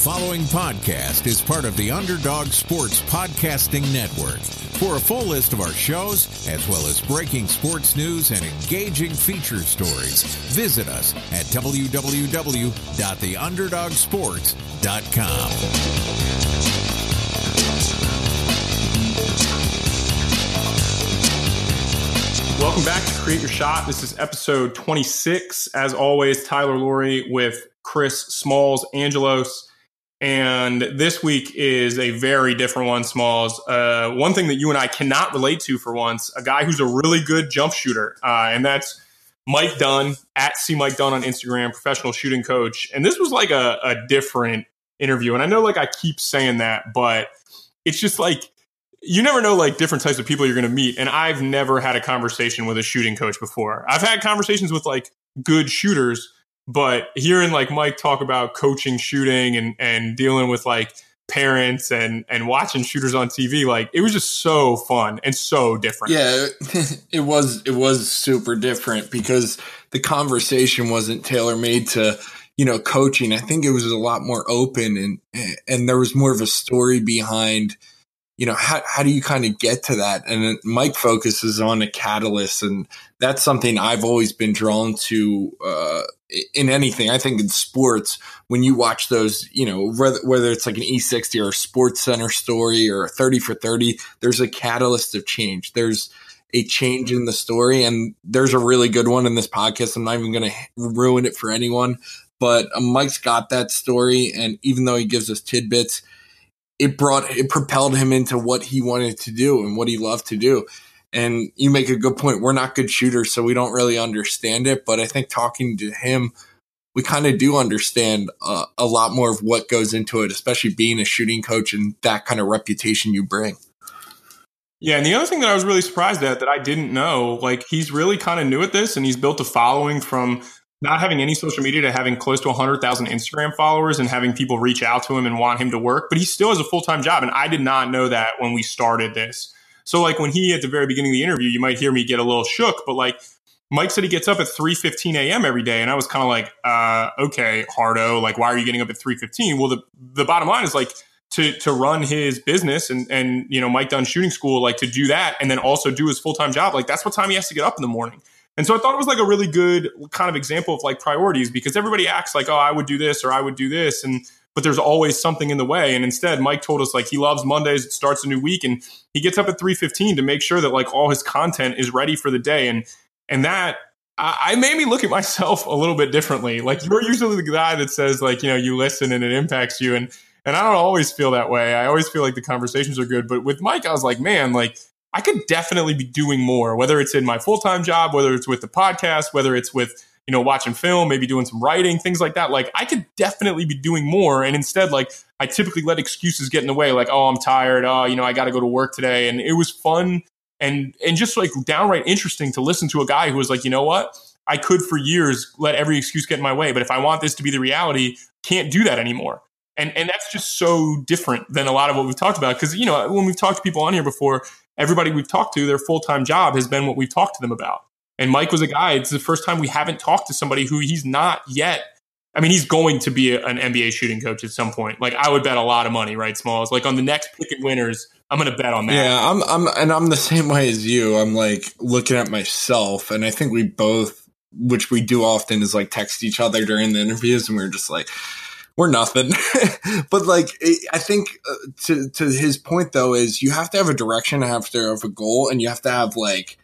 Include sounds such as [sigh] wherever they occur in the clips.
following podcast is part of the Underdog Sports Podcasting Network. For a full list of our shows, as well as breaking sports news and engaging feature stories, visit us at www.theunderdogsports.com. Welcome back to Create Your Shot. This is episode 26. As always, Tyler Laurie with Chris Smalls Angelos. And this week is a very different one, Smalls. Uh, one thing that you and I cannot relate to for once, a guy who's a really good jump shooter, uh, and that's Mike Dunn at C Mike Dunn on Instagram, professional shooting coach. And this was like a, a different interview. And I know like I keep saying that, but it's just like you never know like different types of people you're going to meet. And I've never had a conversation with a shooting coach before. I've had conversations with like good shooters but hearing like Mike talk about coaching shooting and and dealing with like parents and and watching shooters on TV like it was just so fun and so different. Yeah, [laughs] it was it was super different because the conversation wasn't tailor made to you know coaching. I think it was a lot more open and and there was more of a story behind you know how how do you kind of get to that and mike focuses on a catalyst and that's something i've always been drawn to uh, in anything i think in sports when you watch those you know whether, whether it's like an e60 or a sports center story or 30 for 30 there's a catalyst of change there's a change in the story and there's a really good one in this podcast i'm not even going to ruin it for anyone but uh, mike's got that story and even though he gives us tidbits it brought it propelled him into what he wanted to do and what he loved to do. And you make a good point. We're not good shooters, so we don't really understand it. But I think talking to him, we kind of do understand uh, a lot more of what goes into it, especially being a shooting coach and that kind of reputation you bring. Yeah, and the other thing that I was really surprised at that I didn't know, like he's really kind of new at this and he's built a following from not having any social media to having close to 100,000 Instagram followers and having people reach out to him and want him to work, but he still has a full time job. And I did not know that when we started this. So, like when he at the very beginning of the interview, you might hear me get a little shook, but like Mike said he gets up at 3:15 a.m. every day, and I was kind of like, uh, okay, Hardo, like why are you getting up at 3:15? Well, the the bottom line is like to to run his business and and you know Mike Dunn Shooting School, like to do that, and then also do his full time job. Like that's what time he has to get up in the morning. And so I thought it was like a really good kind of example of like priorities because everybody acts like, oh, I would do this or I would do this. And, but there's always something in the way. And instead, Mike told us like he loves Mondays. It starts a new week and he gets up at 315 to make sure that like all his content is ready for the day. And, and that I, made me look at [laughs] myself a little bit differently. Like you're usually the guy that says like, you know, you listen and it impacts you. And, and I don't always feel that way. I always feel like the conversations are good. But with Mike, I was like, man, like, I could definitely be doing more, whether it's in my full time job, whether it's with the podcast, whether it's with, you know, watching film, maybe doing some writing, things like that. Like I could definitely be doing more. And instead, like I typically let excuses get in the way, like, oh, I'm tired. Oh, you know, I got to go to work today. And it was fun and, and just like downright interesting to listen to a guy who was like, you know what? I could for years let every excuse get in my way. But if I want this to be the reality, can't do that anymore. And, and that's just so different than a lot of what we've talked about. Cause, you know, when we've talked to people on here before, everybody we've talked to, their full time job has been what we've talked to them about. And Mike was a guy, it's the first time we haven't talked to somebody who he's not yet. I mean, he's going to be a, an NBA shooting coach at some point. Like, I would bet a lot of money, right, Smalls? Like, on the next Picking Winners, I'm going to bet on that. Yeah, I'm, I'm, and I'm the same way as you. I'm like looking at myself, and I think we both, which we do often, is like text each other during the interviews, and we we're just like, we're nothing. [laughs] but like, I think uh, to to his point though is you have to have a direction, have to have a goal, and you have to have like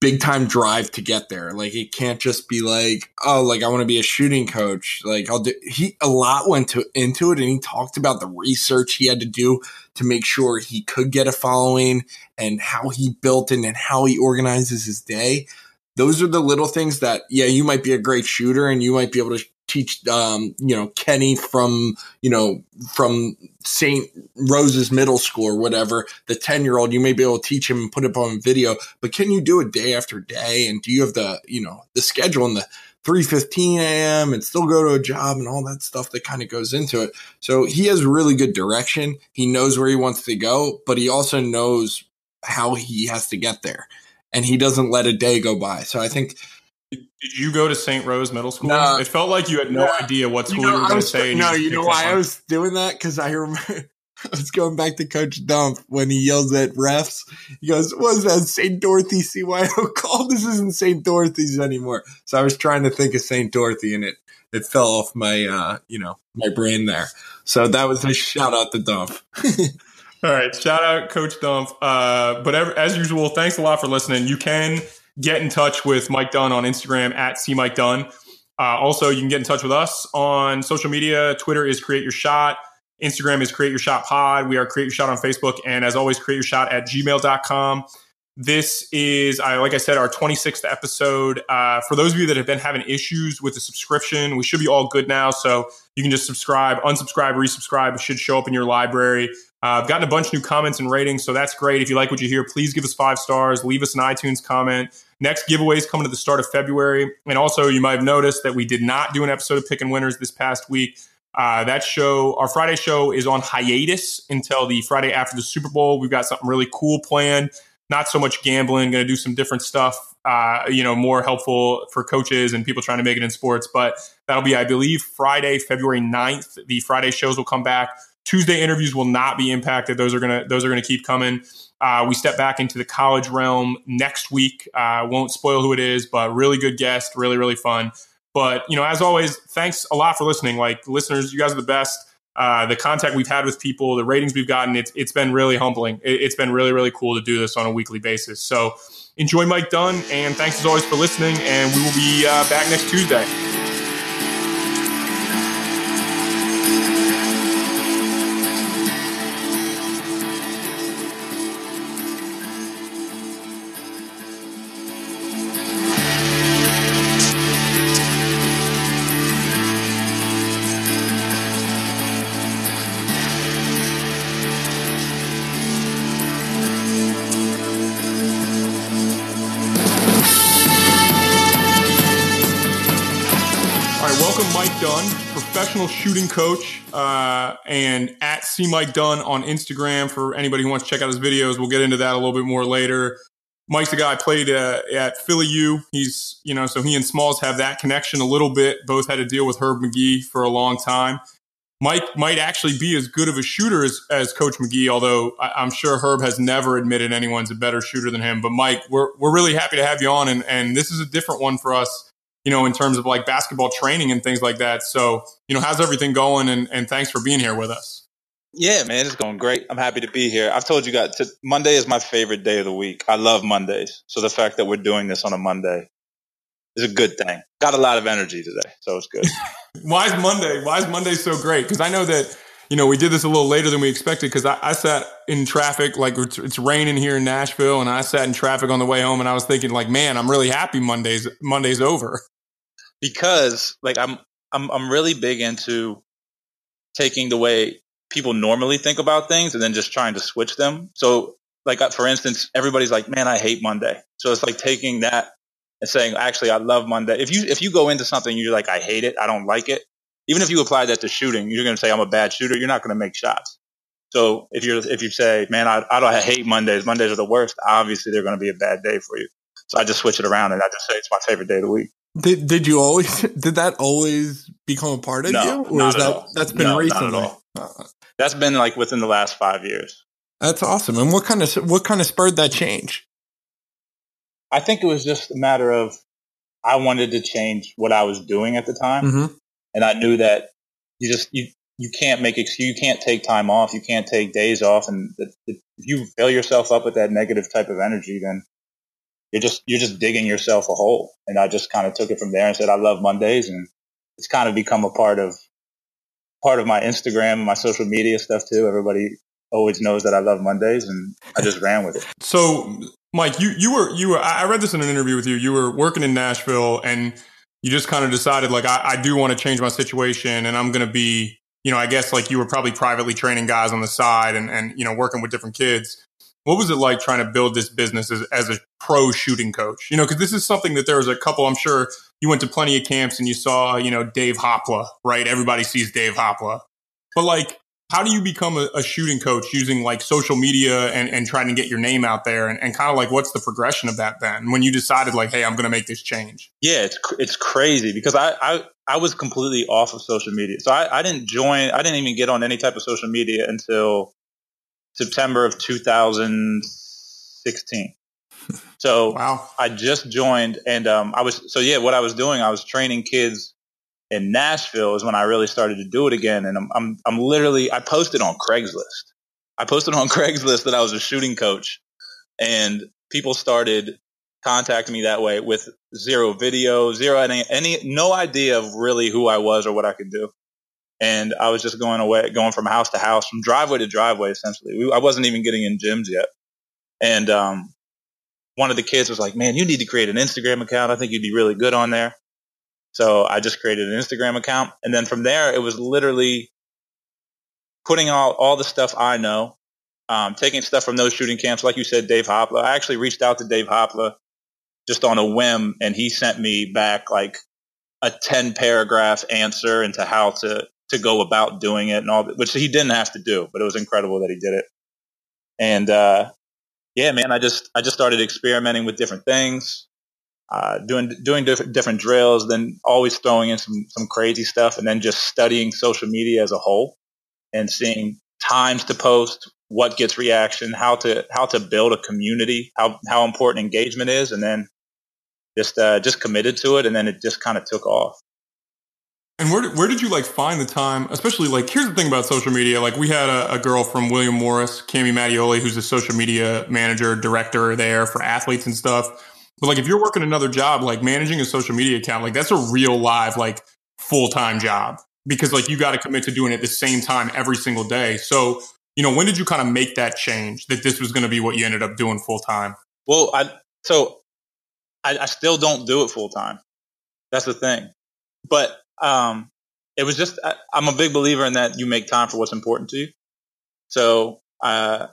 big time drive to get there. Like it can't just be like, oh, like I want to be a shooting coach. Like I'll do. He a lot went to into it, and he talked about the research he had to do to make sure he could get a following and how he built it and how he organizes his day. Those are the little things that, yeah, you might be a great shooter and you might be able to teach, um, you know, Kenny from, you know, from St. Rose's Middle School or whatever, the 10 year old, you may be able to teach him and put it on video, but can you do it day after day? And do you have the, you know, the schedule and the 3.15 a.m. and still go to a job and all that stuff that kind of goes into it. So he has really good direction. He knows where he wants to go, but he also knows how he has to get there and he doesn't let a day go by. So I think Did you go to St. Rose Middle School? No. it felt like you had no No. idea what You school know, you were going to say. no, just you know why. I was doing that? Because I remember [laughs] I was going back to Coach Dump when he yells at refs. He goes, "What is that St. Dorothy CYO [laughs] call? This isn't St. Dorothy's anymore." So I was trying to think of St. Dorothy, and it it fell off my uh, you know my brain there. So that was a shout out to Dump. [laughs] All right, shout out Coach Dump. Uh, but ever, as usual, thanks a lot for listening. You can get in touch with Mike Dunn on Instagram at Mike Dunn. Uh, also, you can get in touch with us on social media. Twitter is Create Your Shot. Instagram is Create Your Shot Pod. We are Create Your Shot on Facebook. And as always, create your shot at gmail.com. This is, uh, like I said, our 26th episode. Uh, for those of you that have been having issues with the subscription, we should be all good now. So you can just subscribe, unsubscribe, resubscribe. It should show up in your library. Uh, I've gotten a bunch of new comments and ratings, so that's great. If you like what you hear, please give us five stars. Leave us an iTunes comment. Next giveaway is coming to the start of February. And also, you might have noticed that we did not do an episode of Picking Winners this past week. Uh, that show, our Friday show, is on hiatus until the Friday after the Super Bowl. We've got something really cool planned. Not so much gambling. Going to do some different stuff. Uh, you know, more helpful for coaches and people trying to make it in sports. But that'll be, I believe, Friday, February 9th. The Friday shows will come back. Tuesday interviews will not be impacted. Those are gonna those are gonna keep coming. Uh, we step back into the college realm next week. Uh, won't spoil who it is, but really good guest, really really fun. But you know, as always, thanks a lot for listening. Like listeners, you guys are the best. Uh, the contact we've had with people, the ratings we've gotten, it's it's been really humbling. It, it's been really really cool to do this on a weekly basis. So enjoy Mike Dunn, and thanks as always for listening. And we will be uh, back next Tuesday. Professional shooting coach, uh, and at C Mike Dunn on Instagram for anybody who wants to check out his videos. We'll get into that a little bit more later. Mike's a guy I played uh, at Philly U. He's you know so he and Smalls have that connection a little bit. Both had to deal with Herb Magee for a long time. Mike might actually be as good of a shooter as, as Coach Magee, although I, I'm sure Herb has never admitted anyone's a better shooter than him. But Mike, we're we're really happy to have you on, and and this is a different one for us you know, in terms of like basketball training and things like that. So, you know, how's everything going? And, and thanks for being here with us. Yeah, man, it's going great. I'm happy to be here. I've told you guys, Monday is my favorite day of the week. I love Mondays. So the fact that we're doing this on a Monday is a good thing. Got a lot of energy today, so it's good. [laughs] Why is Monday? Why is Monday so great? Because I know that, you know, we did this a little later than we expected because I, I sat in traffic, like it's, it's raining here in Nashville, and I sat in traffic on the way home, and I was thinking, like, man, I'm really happy Monday's Monday's over. because like I'm I'm I'm really big into taking the way people normally think about things and then just trying to switch them. So like uh, for instance, everybody's like, "Man, I hate Monday." So it's like taking that and saying, "Actually, I love Monday." If you if you go into something you're like, "I hate it. I don't like it." Even if you apply that to shooting, you're going to say, "I'm a bad shooter." You're not going to make shots. So if you're if you say, "Man, I I don't I hate Mondays. Mondays are the worst." Obviously, they're going to be a bad day for you. So I just switch it around and I just say it's my favorite day of the week. Did did you always [laughs] did that always become a part of No, you, or is at that all. that's been No, recently? all. Uh, That's been like within the last five years. That's awesome. And what kind of what kind of spurred that change? I think it was just a matter of I wanted to change what I was doing at the time, Mm-hmm. And I knew that you just you you can't make excuse, you can't take time off, you can't take days off, and if you fill yourself up with that negative type of energy, then you're just you're just digging yourself a hole. And I just kind of took it from there and said I love Mondays, and it's kind of become a part of part of my Instagram and my social media stuff too. Everybody always knows that I love Mondays, and I just ran with it. So, Mike, you you were you were. I read this in an interview with you. You were working in Nashville, and you just kind of decided like I, I do want to change my situation, and I'm going to be, you know, I guess like you were probably privately training guys on the side, and and you know working with different kids. What was it like trying to build this business as, as a pro shooting coach? You know, because this is something that there was a couple. I'm sure you went to plenty of camps and you saw, you know, Dave Hopla, right? Everybody sees Dave Hopla, but like how do you become a, a, shooting coach using like social media and, and trying to get your name out there and, and kind of like what's the progression of that then when you decided like hey i'm going to make this change yeah it's it's crazy because I, I i was completely off of social media. So I, I didn't join i didn't even get on any type of social media until september of 2016 so wow. i just joined and um, i was so yeah what i was doing i was training kids in Nashville is when I really started to do it again. And I'm, I'm, I'm literally, I posted on Craigslist. I posted on [laughs] Craigslist that I was a shooting coach and people started contacting me that way with zero video, zero, any, any, no idea of really who I was or what I could do. And I was just going away, going from house to house, from driveway to driveway, essentially. We, I wasn't even getting in gyms yet. And, um, one of the kids was like, man, you need to create an Instagram account. I think you'd be really good on there. So I just created an Instagram account. And then from there, it was literally putting all, all the stuff I know, um, taking stuff from those shooting camps. Like you said, Dave Hopla. I actually reached out to Dave Hopla just on a whim and he sent me back like a 10 paragraph answer into how to, to go about doing it and all that, which he didn't have to do, but it was incredible that he did it. And, uh, yeah, man, I just, I just started experimenting with different things uh, doing doing different, different drills, then always throwing in some some crazy stuff, and then just studying social media as a whole and seeing times to post, what gets reaction, how to how to build a community, how how important engagement is, and then just uh, just committed to it, and then it just kind of took off. And where, where did you like find the time? Especially like, here's the thing about social media. Like we had a, a girl from William Morris, Cami Mattioli, who's a social media manager, director there for athletes and stuff but like if you're working another job, like managing a social media account, like that's a real live, like full time job because like you got to commit to doing it the same time every single day. So, you know, when did you kind of make that change that this was going to be what you ended up doing full time? Well, I, so I, I still don't do it full time. That's the thing. But, um, it was just, I, I'm a big believer in that you make time for what's important to you. So, uh,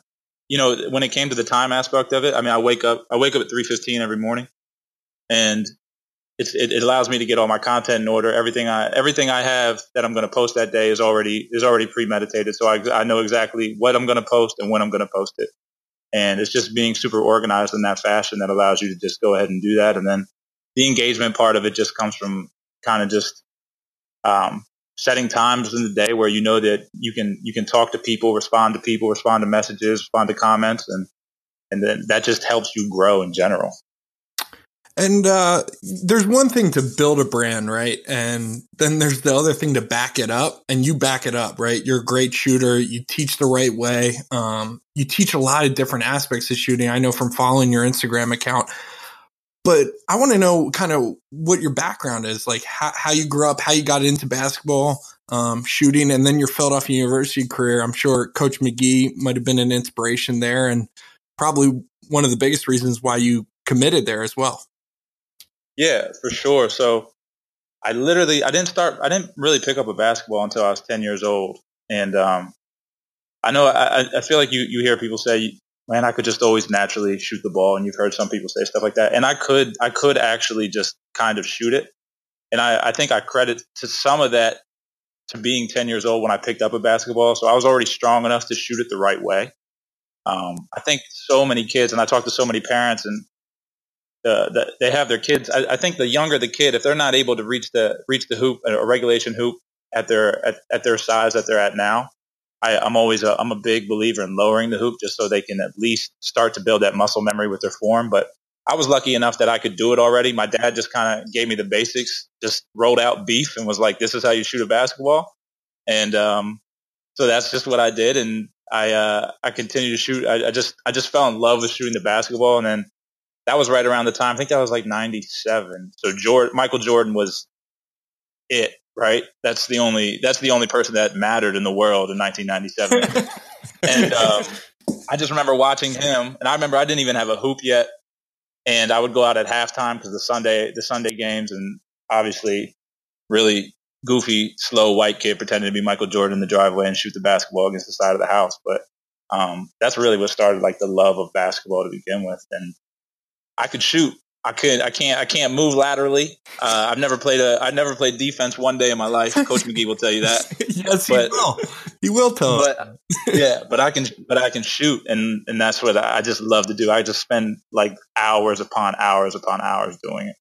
you know, when it came to the time aspect of it, I mean, I wake up, I wake up at 3.15 every morning and it, it, allows me to get all my content in order. Everything I, everything I have that I'm going to post that day is already, is already premeditated. So I, I know exactly what I'm going to post and when I'm going to post it. And it's just being super organized in that fashion that allows you to just go ahead and do that. And then the engagement part of it just comes from kind of just, um, setting times in the day where you know that you can you can talk to people, respond to people, respond to messages, respond to comments, and and then that just helps you grow in general. And uh, there's one thing to build a brand, right? And then there's the other thing to back it up, and you back it up, right? You're a great shooter. You teach the right way. Um, you teach a lot of different aspects of shooting. I know from following your Instagram account but I want to know kind of what your background is, like how, how you grew up, how you got into basketball, um, shooting, and then your Philadelphia University career. I'm sure Coach Magee might have been an inspiration there, and probably one of the biggest reasons why you committed there as well. Yeah, for sure. So I literally, I didn't start, I didn't really pick up a basketball until I was 10 years old. And, um, I know, I, I feel like you, you hear people say man, I could just always naturally shoot the ball. And you've heard some people say stuff like that. And I could, I could actually just kind of shoot it. And I, I think I credit to some of that to being 10 years old when I picked up a basketball. So I was already strong enough to shoot it the right way. Um, I think so many kids, and I talk to so many parents, and the, the, they have their kids. I, I, think the younger the kid, if they're not able to reach the reach the hoop, a regulation hoop at their at, at their size that they're at now, I, am always a, I'm a big believer in lowering the hoop just so they can at least start to build that muscle memory with their form. But I was lucky enough that I could do it already. My dad just kind of gave me the basics, just rolled out beef and was like, "This is how you shoot a basketball," and um, so that's just what I did. And I uh, I continued to shoot. I, I just I just fell in love with shooting the basketball, and then that was right around the time. I think that was like '97. So Jordan, Michael Jordan was it right? That's the only that's the only person that mattered in the world in 1997. [laughs] and um, I just remember watching him, and I remember I didn't even have a hoop yet, and I would go out at halftime because the Sunday the Sunday games, and obviously really goofy, slow white kid pretending to be Michael Jordan in the driveway and shoot the basketball against the side of the house. But um, that's really what started like the love of basketball to begin with, and I could shoot I could I can't I can't move laterally. Uh, I've never played a I've never played defense one day in my life. Coach Magee will tell you that. [laughs] yes, but, he will. He will tell but, [laughs] yeah, but I can but I can shoot, and and that's what I just love to do. I just spend like hours upon hours upon hours doing it.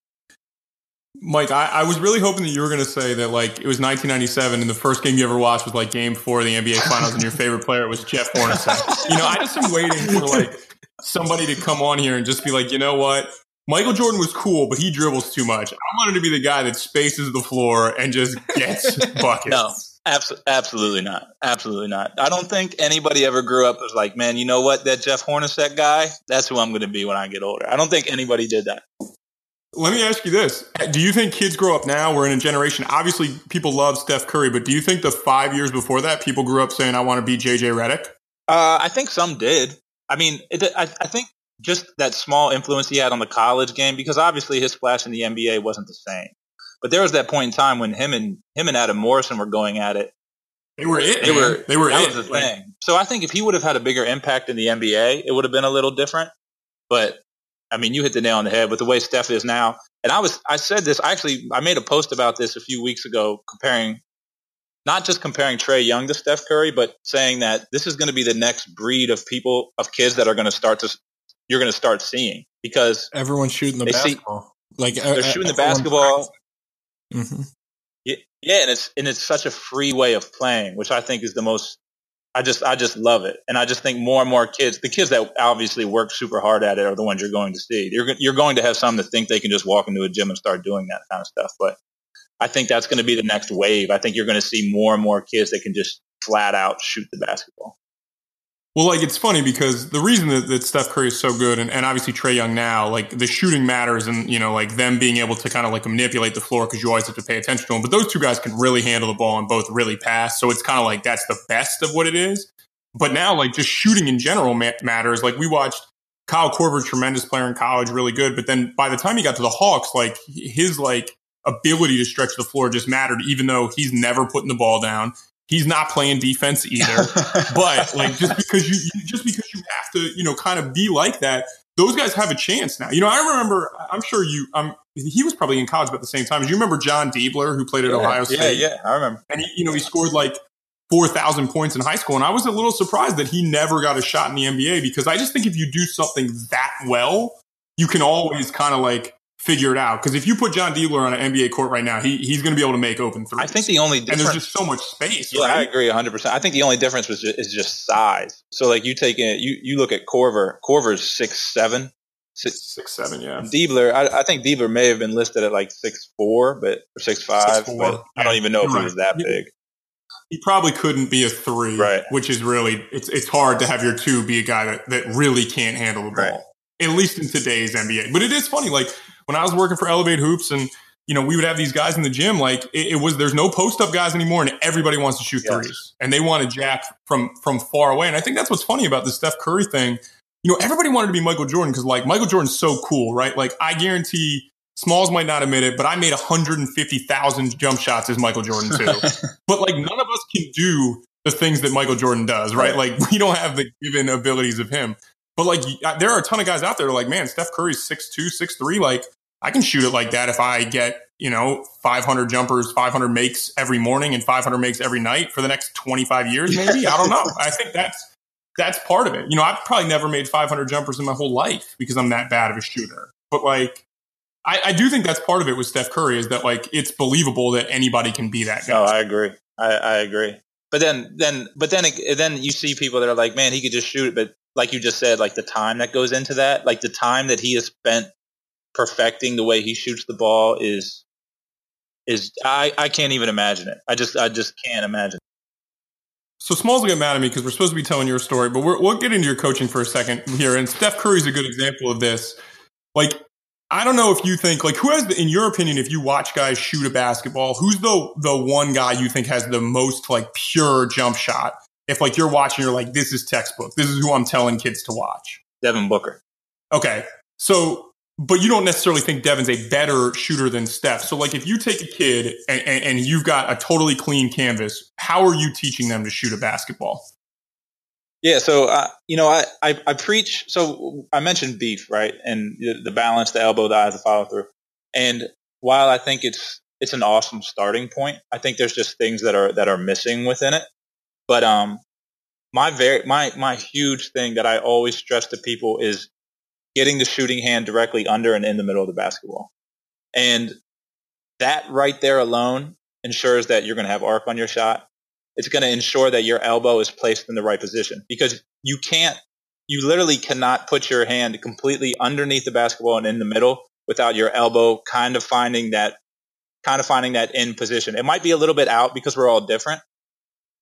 Mike, I, I, was really hoping that you were going to say that like it was 1997 and the first game you ever watched was like Game Four of the NBA Finals, and your favorite player was Jeff Hornacek. you know, I just am waiting for like somebody to come on here and just be like, you know what, Michael Jordan was cool, but he dribbles too much. I wanted to be the guy that spaces the floor and just gets [laughs] buckets. no, abso- absolutely not. Absolutely not. I don't think anybody ever grew up as like, man, you know what? That Jeff Hornacek guy, that's who I'm going to be when I get older. I don't think anybody did that. Let me ask you this. Do you think kids grow up now? We're in a generation. Obviously, people love Steph Curry, but do you think the five years before that, people grew up saying, I want to be JJ Redick? Uh, I think some did. I mean, it, I, I think just that small influence he had on the college game, because obviously his splash in the NBA wasn't the same. But there was that point in time when him and him and Adam Morrison were going at it. They were it. They man. were. They were. That it. was the like, thing. So I think if he would have had a bigger impact in the NBA, it would have been a little different. But I mean, you hit the nail on the head with the way Steph is now. And I was, I said this, I actually, I made a post about this a few weeks ago, comparing, not just comparing Trae Young to Steph Curry, but saying that this is going to be the next breed of people, of kids that are going to start to, you're going to start seeing because everyone's shooting the basketball. See, like they're shooting the basketball. Mm-hmm. Yeah, yeah, and it's and it's such a free way of playing, which I think is the most I just I just love it, and I just think more and more kids, the kids that obviously work super hard at it, are the ones you're going to see. You're you're going to have some that think they can just walk into a gym and start doing that kind of stuff, but I think that's going to be the next wave. I think you're going to see more and more kids that can just flat out shoot the basketball. Well, like it's funny because the reason that, that Steph Curry is so good, and, and obviously Trae Young now, like the shooting matters, and you know, like them being able to kind of like manipulate the floor because you always have to pay attention to them. But those two guys can really handle the ball and both really pass, so it's kind of like that's the best of what it is. But now, like just shooting in general ma- matters. Like we watched Kyle Korver, tremendous player in college, really good. But then by the time he got to the Hawks, like his like ability to stretch the floor just mattered, even though he's never putting the ball down. He's not playing defense either. [laughs] but like just because you, just because you have to, you know, kind of be like that, those guys have a chance now. You know, I remember, I'm sure you, um, he was probably in college about the same time. Do you remember Jon Diebler who played at yeah, Ohio State? Yeah, yeah, I remember. And he, you know, he scored like 4,000 points in high school. And I was a little surprised that he never got a shot in the NBA because I just think if you do something that well, you can always kind of like figure it out. Because if you put Jon Diebler on an NBA court right now, he, he's going to be able to make open threes. I think the only difference, and there's just so much space. Yeah, right? I agree 100. percent I think the only difference was just, is just size. So like you take it, you you look at Korver. Korver's six seven. Six, six seven, yeah. Diebler, I, I, think Diebler may have been listed at like six four, but or six five, six, but I don't even know You're if right. he was that big. He probably couldn't be a three, right? Which is really it's it's hard to have your two be a guy that, that really can't handle the ball, right. at least in today's NBA. But it is funny, like when I was working for Elevate Hoops and you know, we would have these guys in the gym. Like it, it was, there's no post up guys anymore, and everybody wants to shoot yes. threes, and they want to jack from from far away. And I think that's what's funny about the Steph Curry thing. You know, everybody wanted to be Michael Jordan because like Michael Jordan's so cool, right? Like I guarantee Smalls might not admit it, but I made 150,000 jump shots as Michael Jordan too. [laughs] but like none of us can do the things that Michael Jordan does, right? right? Like [laughs] we don't have the given abilities of him. But like there are a ton of guys out there like, man, Steph Curry's six two, six three. Like I can shoot it like that if I get, you know, 500 jumpers, 500 makes every morning and 500 makes every night for the next 25 years, [laughs] maybe. I don't know. I think that's, that's part of it. You know, I've probably never made 500 jumpers in my whole life because I'm that bad of a shooter. But like, I, I do think that's part of it with Steph Curry is that like it's believable that anybody can be that guy. No, I agree. I, I agree. But then, then, but then, then you see people that are like, man, he could just shoot it. But like you just said, like the time that goes into that, like the time that he has spent perfecting the way he shoots the ball is is I, I can't even imagine it. I just I just can't imagine. So Smalls will get mad at me because we're supposed to be telling your story, but we will get into your coaching for a second here. And Steph Curry's a good example of this. Like, I don't know if you think like who has the, in your opinion, if you watch guys shoot a basketball, who's the the one guy you think has the most like pure jump shot? If like you're watching, you're like, this is textbook. This is who I'm telling kids to watch. Devin Booker. Okay, so but you don't necessarily think Devin's a better shooter than Steph. So, like, if you take a kid and, and, and, you've got a totally clean canvas, how are you teaching them to shoot a basketball? Yeah, so uh, you know, I, I, I preach. So I mentioned beef, right, and the, balance, the elbow, the eyes, the follow through. And while I think it's it's an awesome starting point, I think there's just things that are that are missing within it. But um, my very my my huge thing that I always stress to people is getting the shooting hand directly under and in the middle of the basketball, and that right there alone ensures that you're going to have arc on your shot it's going to ensure that your elbow is placed in the right position because you can't, you literally cannot put your hand completely underneath the basketball and in the middle without your elbow kind of finding that, kind of finding that in position. It might be a little bit out because we're all different,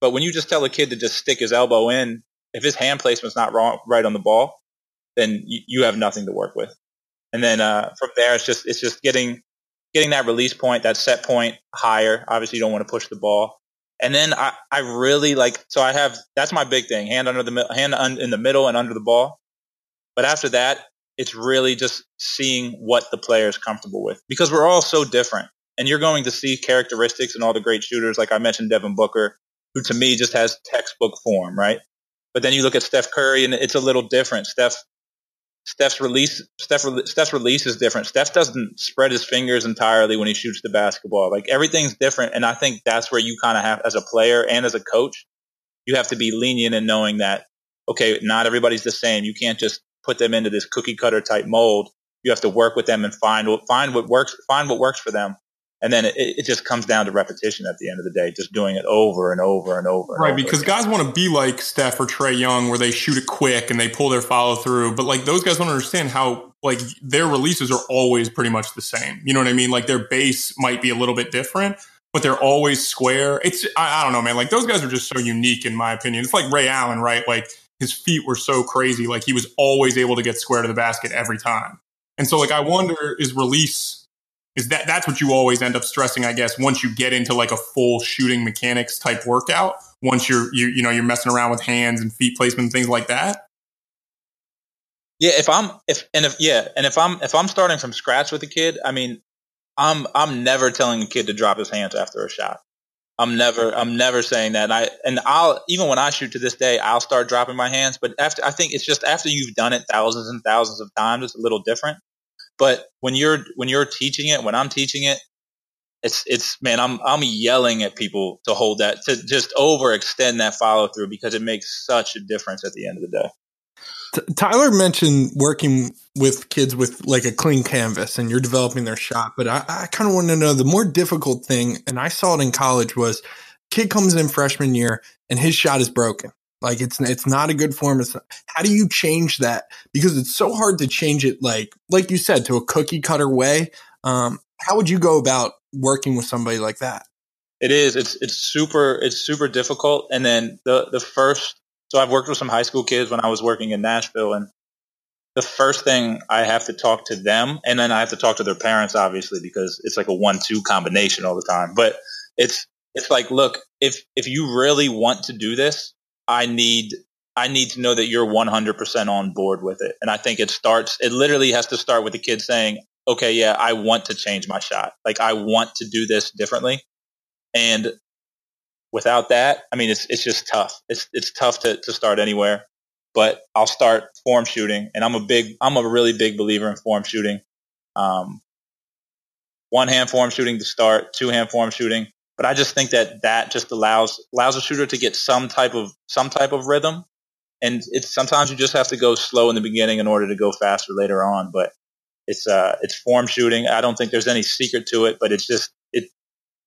but when you just tell a kid to just stick his elbow in, if his hand placement's not wrong, right on the ball, then you, you have nothing to work with. And then uh, from there, it's just it's just getting getting that release point, that set point higher. Obviously, you don't want to push the ball, and then I, I really like, so I have, that's my big thing, hand under the, hand un, in the middle and under the ball. But after that, it's really just seeing what the player is comfortable with because we're all so different. And you're going to see characteristics in all the great shooters. Like I mentioned, Devin Booker, who to me just has textbook form, right? But then you look at Steph Curry and it's a little different. Steph Steph's release, Steph, Steph's release is different. Steph doesn't spread his fingers entirely when he shoots the basketball. Like everything's different, and I think that's where you kind of have, as a player and as a coach, you have to be lenient in knowing that okay, not everybody's the same. You can't just put them into this cookie cutter type mold. You have to work with them and find find what works, find what works for them, and then it, it, just comes down to repetition at the end of the day, just doing it over and over and over. And right, over because again. guys want to be like Steph or Trae Young, where they shoot it quick and they pull their follow through. But like those guys don't understand how like their releases are always pretty much the same. You know what I mean? Like their base might be a little bit different, but they're always square. It's I, I don't know, man. Like those guys are just so unique in my opinion. It's like Ray Allen, right? Like his feet were so crazy. Like he was always able to get square to the basket every time. And so like I wonder is release is that that's what you always end up stressing, I guess, once you get into like a full shooting mechanics type workout, once you're you you know you're messing around with hands and feet placement and things like that. Yeah, if I'm if and if yeah, and if I'm if I'm starting from scratch with a kid, I mean, I'm I'm never telling a kid to drop his hands after a shot. I'm never I'm never saying that. And I and I'll even when I shoot to this day, I'll start dropping my hands. But after I think it's just after you've done it thousands and thousands of times, it's a little different. But when you're when you're teaching it, when I'm teaching it, it's it's man, I'm I'm yelling at people to hold that to just overextend that follow through because it makes such a difference at the end of the day. Tyler mentioned working with kids with like a clean canvas and you're developing their shot, but I, I kind of want to know the more difficult thing, and I saw it in college was kid comes in freshman year and his shot is broken. Like it's it's not a good form. It's not, how do you change that? Because it's so hard to change it. Like like you said, to a cookie cutter way. Um, how would you go about working with somebody like that? It is. It's it's super. It's super difficult. And then the the first. So I've worked with some high school kids when I was working in Nashville, and the first thing I have to talk to them, and then I have to talk to their parents, obviously, because it's like a one-two combination all the time. But it's it's like, look, if if you really want to do this, I need I need to know that you're 100% on board with it. And I think it starts it literally has to start with the kid saying, "Okay, yeah, I want to change my shot. Like I want to do this differently." And without that, I mean it's it's just tough. It's it's tough to to start anywhere. But I'll start form shooting and I'm a big I'm a really big believer in form shooting. Um, one hand form shooting to start, two hand form shooting, but I just think that that just allows allows a shooter to get some type of some type of rhythm. And it's sometimes you just have to go slow in the beginning in order to go faster later on. But it's uh it's form shooting. I don't think there's any secret to it, but it's just it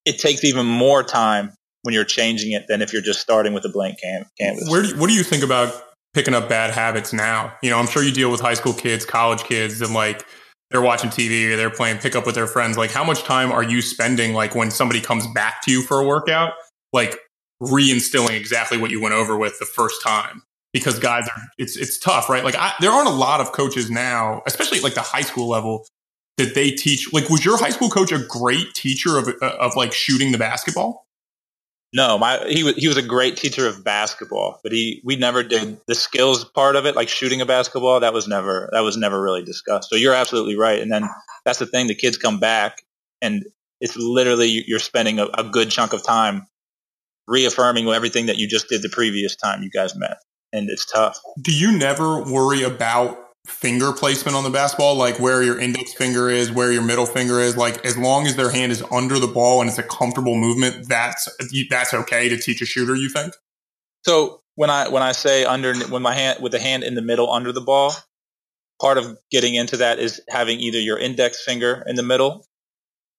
it takes even more time when you're changing it than if you're just starting with a blank can- canvas. Where do what do you think about picking up bad habits now? You know, I'm sure you deal with high school kids, college kids, and like they're watching TV or they're playing pickup with their friends, like how much time are you spending like when somebody comes back to you for a workout, like reinstilling exactly what you went over with the first time? Because guys are it's it's tough, right? Like I, there aren't a lot of coaches now, especially at like the high school level, that they teach. Like, was your high school coach a great teacher of of like shooting the basketball? No, my he was he was a great teacher of basketball, but he we never did the skills part of it, like shooting a basketball. That was never that was never really discussed. So you're absolutely right. And then that's the thing: the kids come back, and it's literally you're spending a, a good chunk of time reaffirming everything that you just did the previous time you guys met. and it's tough. Do you never worry about finger placement on the basketball, like where your index finger is, where your middle finger is? Like as long as their hand is under the ball and it's a comfortable movement, that's that's okay to teach a shooter. You think? So when I when I say under when my hand with the hand in the middle under the ball, part of getting into that is having either your index finger in the middle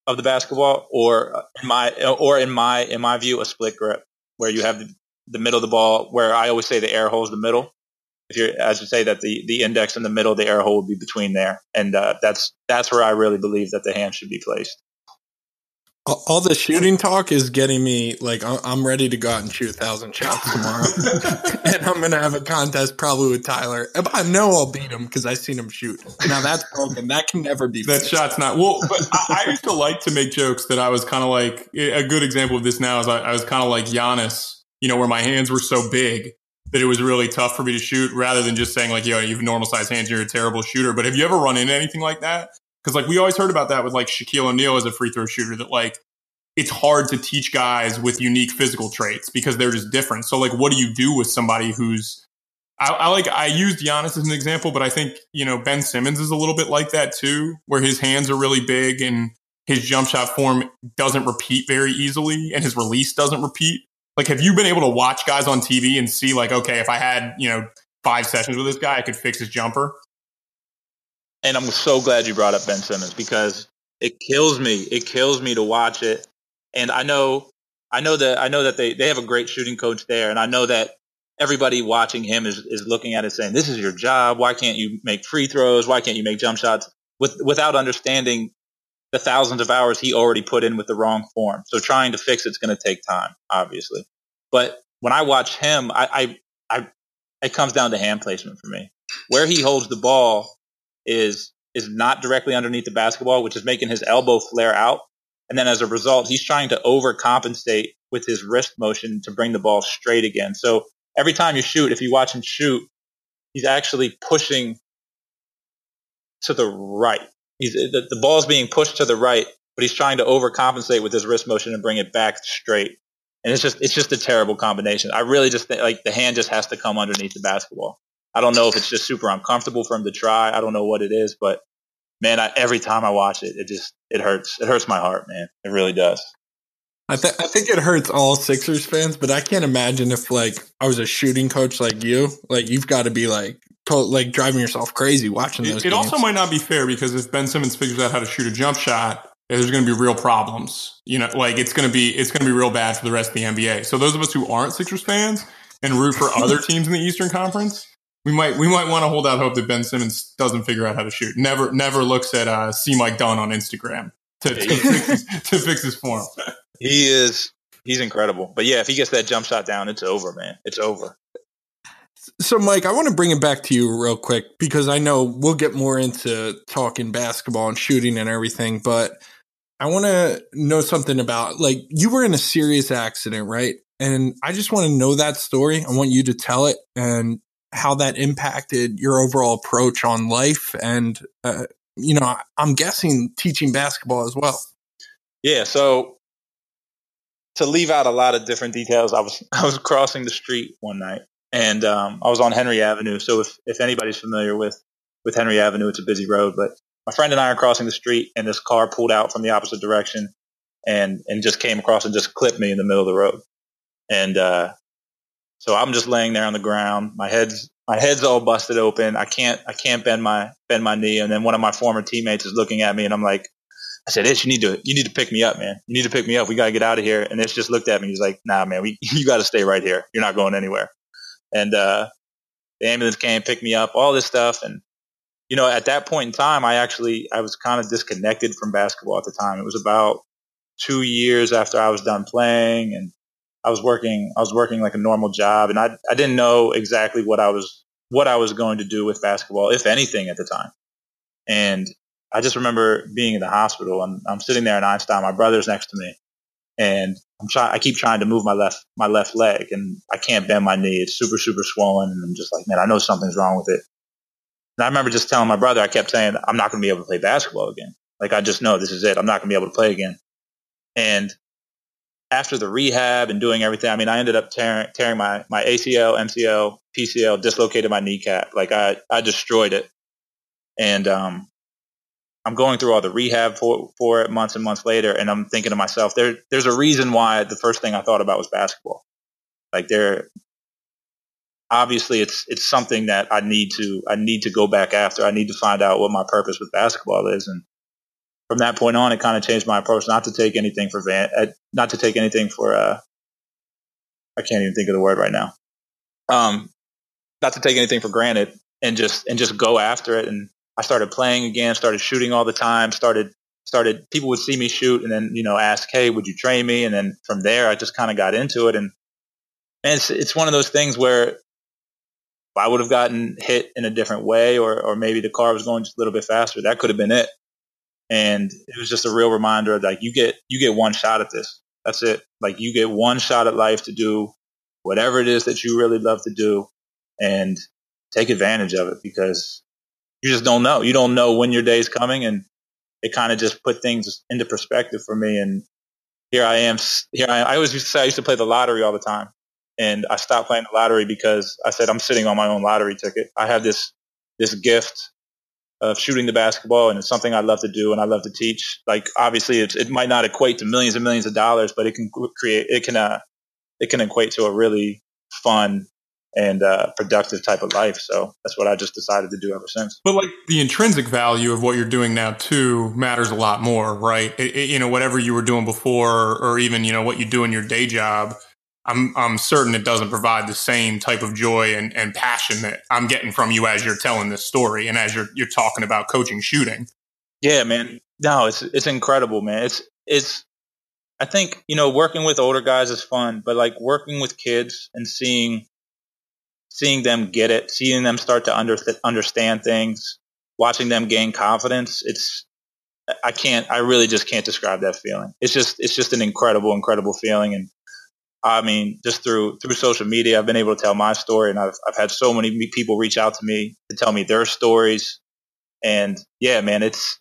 of the basketball or in my or in my in my view a split grip where you have the, the middle of the ball where I always say the air hole is the middle. If you're as you say that the the index in the middle, of the air hole would be between there, and uh, that's that's where I really believe that the hand should be placed all the shooting talk is getting me like I'm ready to go out and shoot a thousand shots tomorrow, [laughs] [laughs] and I'm gonna have a contest probably with Tyler. I know I'll beat him because I seen him shoot. Now that's broken. That can never be. That shot's not well. But I, I, used to like to make jokes that I was kind of like a good example of this now is I, I was kind of like Giannis. You know, where my hands were so big that it was really tough for me to shoot, rather than just saying like, "Yo, you have normal sized hands, you're a terrible shooter." But have you ever run into anything like that? Because like we always heard about that with like Shaquille O'Neal as a free throw shooter that like it's hard to teach guys with unique physical traits because they're just different. So like what do you do with somebody who's I, I, like I used Giannis as an example, but I think, you know, Ben Simmons is a little bit like that too, where his hands are really big and his jump shot form doesn't repeat very easily and his release doesn't repeat. Like have you been able to watch guys on TV and see like, okay, if I had, you know, five sessions with this guy, I could fix his jumper? And I'm so glad you brought up Ben Simmons because it kills me. It kills me to watch it. And I know, I know that I know that they, they have a great shooting coach there, and I know that everybody watching him is, is looking at it saying, "This is your job. Why can't you make free throws? Why can't you make jump shots?" With without understanding the thousands of hours he already put in with the wrong form. So trying to fix it's going to take time, obviously. But when I watch him, I, I, I, it comes down to hand placement for me. Where he holds the ball is is not directly underneath the basketball, which is making his elbow flare out. And then as a result, he's trying to overcompensate with his wrist motion to bring the ball straight again. So every time you shoot, if you watch him shoot, he's actually pushing to the right. He's, the, the ball is being pushed to the right, but he's trying to overcompensate with his wrist motion and bring it back straight. And it's just it's just a terrible combination. I really just think like the hand just has to come underneath the basketball. I don't know if it's just super uncomfortable for him to try. I don't know what it is, but man, I, every time I watch it, it just it hurts. It hurts my heart, man. It really does. I, th- I think it hurts all Sixers fans, but I can't imagine if like I was a shooting coach like you, like you've got to be like to- like driving yourself crazy watching those. It, it also might not be fair because if Ben Simmons figures out how to shoot a jump shot, there's going to be real problems. You know, like it's going to be it's going to be real bad for the rest of the NBA. So those of us who aren't Sixers fans and root for [laughs] other teams in the Eastern Conference, we might we might want to hold out hope that Ben Simmons doesn't figure out how to shoot. Never never looks at uh, see Mike Dunn on Instagram to, to, fix, his, to fix his form. He is he's incredible. But yeah, if he gets that jump shot down, it's over, man. It's over. So, Mike, I want to bring it back to you real quick because I know we'll get more into talking basketball and shooting and everything, but I want to know something about like you were in a serious accident, right? And I just want to know that story. I want you to tell it and how that impacted your overall approach on life and uh, you know i'm guessing teaching basketball as well yeah so to leave out a lot of different details i was [laughs] i was crossing the street one night and um, i was on henry avenue so if, if anybody's familiar with with henry avenue it's a busy road but my friend and i are crossing the street and this car pulled out from the opposite direction and and just came across and just clipped me in the middle of the road and uh, so I'm just laying there on the ground. My head's my head's all busted open. I can't I can't bend my bend my knee. And then one of my former teammates is looking at me, and I'm like, I said, Ish, you need to you need to pick me up, man. You need to pick me up. We gotta get out of here. And Ish just looked at me. He's like, Nah, man, we [laughs] you got to stay right here. You're not going anywhere. And uh, the ambulance came, picked me up, all this stuff, and you know, at that point in time, I actually I was kind of disconnected from basketball at the time. It was about two years after I was done playing, and I was working I was working like a normal job and I I didn't know exactly what I was what I was going to do with basketball, if anything at the time. And I just remember being in the hospital and I'm sitting there in Einstein, my brother's next to me. And I'm trying I keep trying to move my left my left leg and I can't bend my knee. It's super, super swollen and I'm just like, man, I know something's wrong with it. And I remember just telling my brother, I kept saying, I'm not gonna be able to play basketball again. Like I just know this is it. I'm not gonna be able to play again. And after the rehab and doing everything, I mean, I ended up tearing, tearing my, my ACL, MCL, PCL, dislocated my kneecap. Like I, I destroyed it. And, um, I'm going through all the rehab for, for it months and months later. And I'm thinking to myself, there, there's a reason why the first thing I thought about was basketball. Like there, obviously it's, it's something that I need to, I need to go back after. I need to find out what my purpose with basketball is. And, from that point on, it kind of changed my approach not to take anything for van, uh, not to take anything for, uh, I can't even think of the word right now. Um, not to take anything for granted and just, and just go after it. And I started playing again, started shooting all the time, started, started, people would see me shoot and then, you know, ask, Hey, would you train me? And then from there, I just kind of got into it. And, and it's, it's one of those things where I would have gotten hit in a different way or, or maybe the car was going just a little bit faster, that could have been it and it was just a real reminder like you get you get one shot at this that's it like you get one shot at life to do whatever it is that you really love to do and take advantage of it because you just don't know you don't know when your day is coming and it kind of just put things into perspective for me and here i am here i, am. I always used to say i used to play the lottery all the time and i stopped playing the lottery because i said i'm sitting on my own lottery ticket i have this this gift of shooting the basketball, and it's something I love to do and I love to teach. Like obviously, it might not equate to millions and millions of dollars, but it can create it can uh, it can equate to a really fun and uh, productive type of life. So that's what I just decided to do ever since. But like the intrinsic value of what you're doing now too matters a lot more, right? It, it, you know, whatever you were doing before, or even you know what you do in your day job I'm I'm certain it doesn't provide the same type of joy and, and passion that I'm getting from you as you're telling this story and as you're you're talking about coaching shooting. Yeah, man. No, it's it's incredible, man. It's it's I think, you know, working with older guys is fun, but like working with kids and seeing seeing them get it, seeing them start to under, understand things, watching them gain confidence, it's I can't I really just can't describe that feeling. It's just it's just an incredible incredible feeling and I mean, just through through social media, I've been able to tell my story, and I've I've had so many people reach out to me to tell me their stories, and yeah, man, it's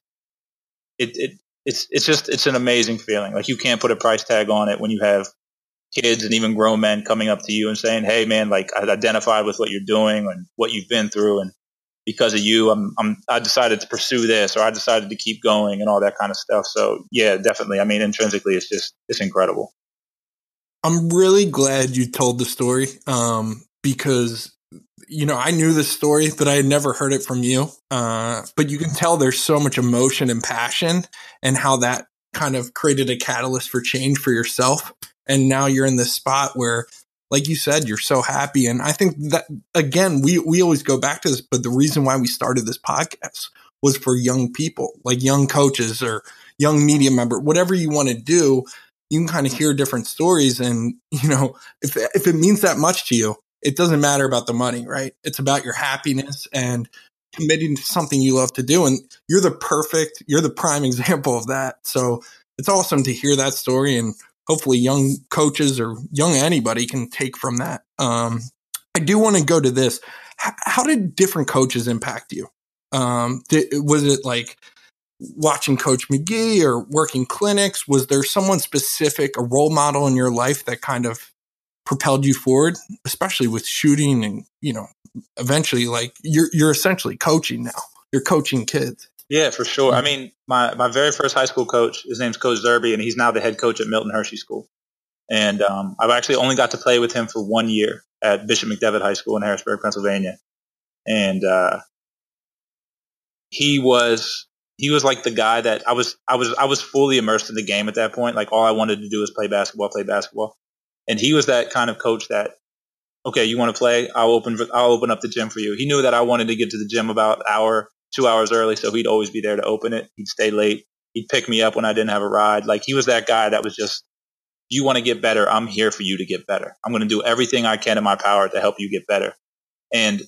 it it it's it's just it's an amazing feeling. Like you can't put a price tag on it when you have kids and even grown men coming up to you and saying, "Hey, man, like I identified with what you're doing and what you've been through, and because of you, I'm I'm I decided to pursue this, or I decided to keep going, and all that kind of stuff." So yeah, definitely. I mean, intrinsically, it's just it's incredible. I'm really glad you told the story um, because you know I knew the story, but I had never heard it from you. Uh, but you can tell there's so much emotion and passion, and how that kind of created a catalyst for change for yourself. And now you're in this spot where, like you said, you're so happy. And I think that again, we we always go back to this, but the reason why we started this podcast was for young people, like young coaches or young media member, whatever you want to do you can kind of hear different stories. And, [laughs] you know, if, if it means that much to you, it doesn't matter about the money, right? It's about your happiness and committing to something you love to do. And you're the perfect, you're the prime [laughs] example of that. So it's awesome to hear that story. And hopefully young coaches or young anybody can take from that. Um, I do want to go to this. H- how did different coaches impact you? Um, did, was it like watching Coach Magee or working clinics? Was there someone specific, a role model in your life that kind of propelled you forward, especially with shooting and, you know, eventually like you're you're essentially coaching now. You're coaching kids. Yeah, for sure. I mean, my, my very first high school coach, his name's Coach Zerby, and he's now the head coach at Milton Hershey School. And um, I've actually only got to play with him for one year at Bishop McDevitt High School in Harrisburg, Pennsylvania. And uh, he was he was like the guy that I was I was I was fully immersed in the game at that point. Like all I wanted to do was play basketball, play basketball. And he was that kind of coach that okay, you want to play? I'll open I'll open up the gym for you. He knew that I wanted to get to the gym about hour, 2 hours early, so he'd always be there to open it. He'd stay late. He'd pick me up when I didn't have a ride. Like he was that guy that was just you want to get better, I'm here for you to get better. I'm going to do everything I can in my power to help you get better. And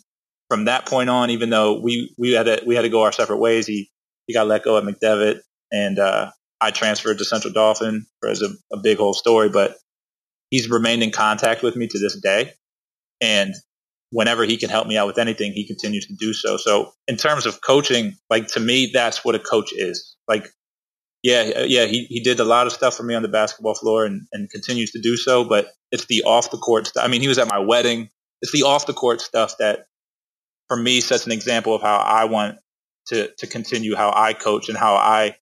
from that point on, even though we we had to we had to go our separate ways, he he got let go at McDevitt, and uh, I transferred to Central Dauphin as a, a big whole story. But he's remained in contact with me to this day, and whenever he can help me out with anything, he continues to do so. So in terms of coaching, like to me, that's what a coach is. Like yeah, yeah, he, he did a lot of stuff for me on the basketball floor and, and continues to do so. But it's the off the court stuff. I mean, he was at my wedding. It's the off the court stuff that, for me, sets an example of how I want to to continue how I coach and how I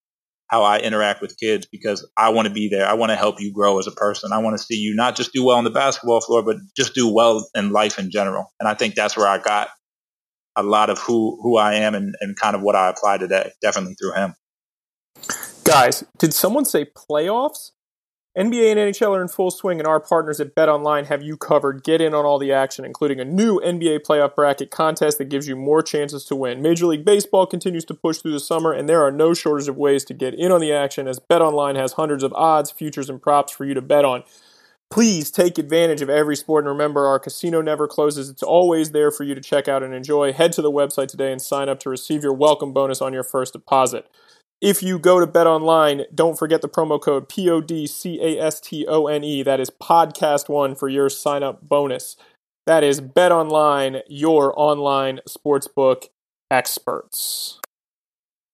how I interact with kids because I want to be there. I want to help you grow as a person. I want to see you not just do well on the basketball floor, but just do well in life in general. And I think that's where I got a lot of who who I am and, and kind of what I apply today, definitely through him. Guys, did someone say playoffs? NBA and NHL are in full swing, and our partners at BetOnline have you covered. Get in on all the action, including a new NBA playoff bracket contest that gives you more chances to win. Major League Baseball continues to push through the summer, and there are no shortage of ways to get in on the action as BetOnline has hundreds of odds, futures, and props for you to bet on. Please take advantage of every sport, and remember, our casino never closes. It's always there for you to check out and enjoy. Head to the website today and sign up to receive your welcome bonus on your first deposit. If you go to Bet Online, don't forget the promo code P O D C A S T O N E. That is podcast one for your sign up bonus. That is Bet Online, your online sportsbook experts.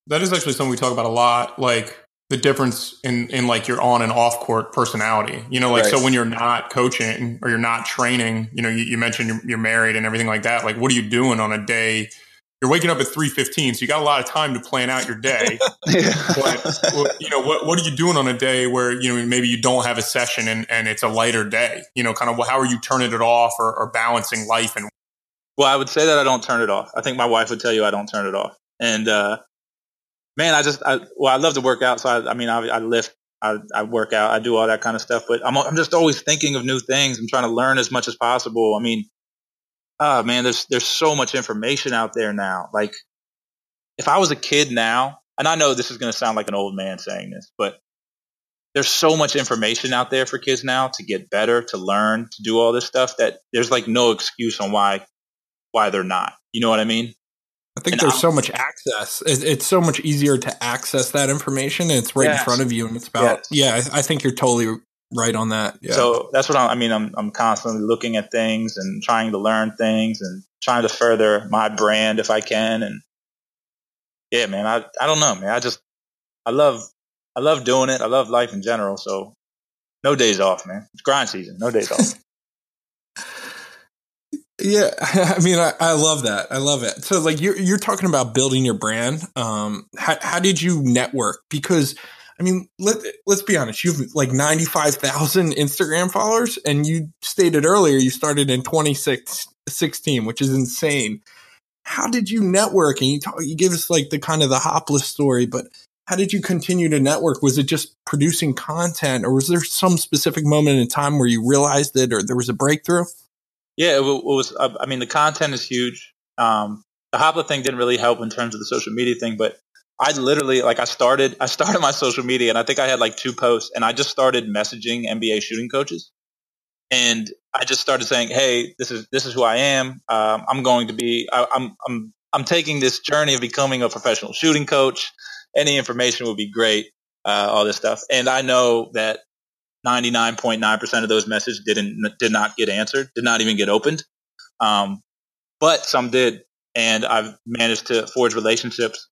That is actually something we talk about a lot, like the difference in in like your on and off court personality. You know, like right. so when you're not coaching or you're not training, you know, you, you mentioned you're, you're married and everything like that. Like, what are you doing on a day? You're waking up at 3.15 so you got a lot of time to plan out your day. [laughs] But you know what, what are you doing on a day where you know maybe you don't have a session and, and it's a lighter day? You know kind of how are you turning it off or, or balancing life and well i would say that i don't turn it off. I think my wife would tell you i don't turn it off. And uh, man i just I, well i love to work out so i, I mean I, I lift I, I, work out i do all that kind of stuff but I'm, I'm just always thinking of new things i'm trying to learn as much as possible. I mean oh man, there's there's so much information out there now. Like if I was a kid now, and I know this is going to sound like an old man saying this, but there's so much information out there for kids now to get better, to learn, to do all this stuff that there's like no excuse on why why they're not. You know what I mean? I think and there's I'm, so much access. It's so much easier to access that information, and it's right yes. in front of you. And it's about yes. yeah. I think you're totally right on that. Yeah. So that's what I'm, I mean. I'm I'm constantly looking at things and trying to learn things and trying to further my brand if I can. And yeah, man, I I don't know, man. I just I love I love doing it. I love life in general. So no days off, man. It's grind season. No days off. [laughs] Yeah, [laughs] I mean, I, I love that. I love it. So, like, you're you're talking about building your brand. Um, how how did you network? Because I mean, let let's be honest. You have like ninety five thousand Instagram followers, and you stated earlier you started in 2016, which is insane. How did you network? And you talk, you give us like the kind of the Hopla's story, but how did you continue to network? Was it just producing content, or was there some specific moment in time where you realized it, or there was a breakthrough? Yeah, it was. I mean, the content is huge. Um, the Hopla thing didn't really help in terms of the social media thing, but I literally like I started I started my social media and I think I had like two posts and I just started messaging NBA shooting coaches and I just started saying, "Hey, this is this is who I am. Um, I'm going to be. I, I'm I'm I'm taking this journey of becoming a professional shooting coach. Any information would be great. Uh, all this stuff, and I know that 99.9% of those messages didn't did not get answered, did not even get opened. Um, but some did, and I've managed to forge relationships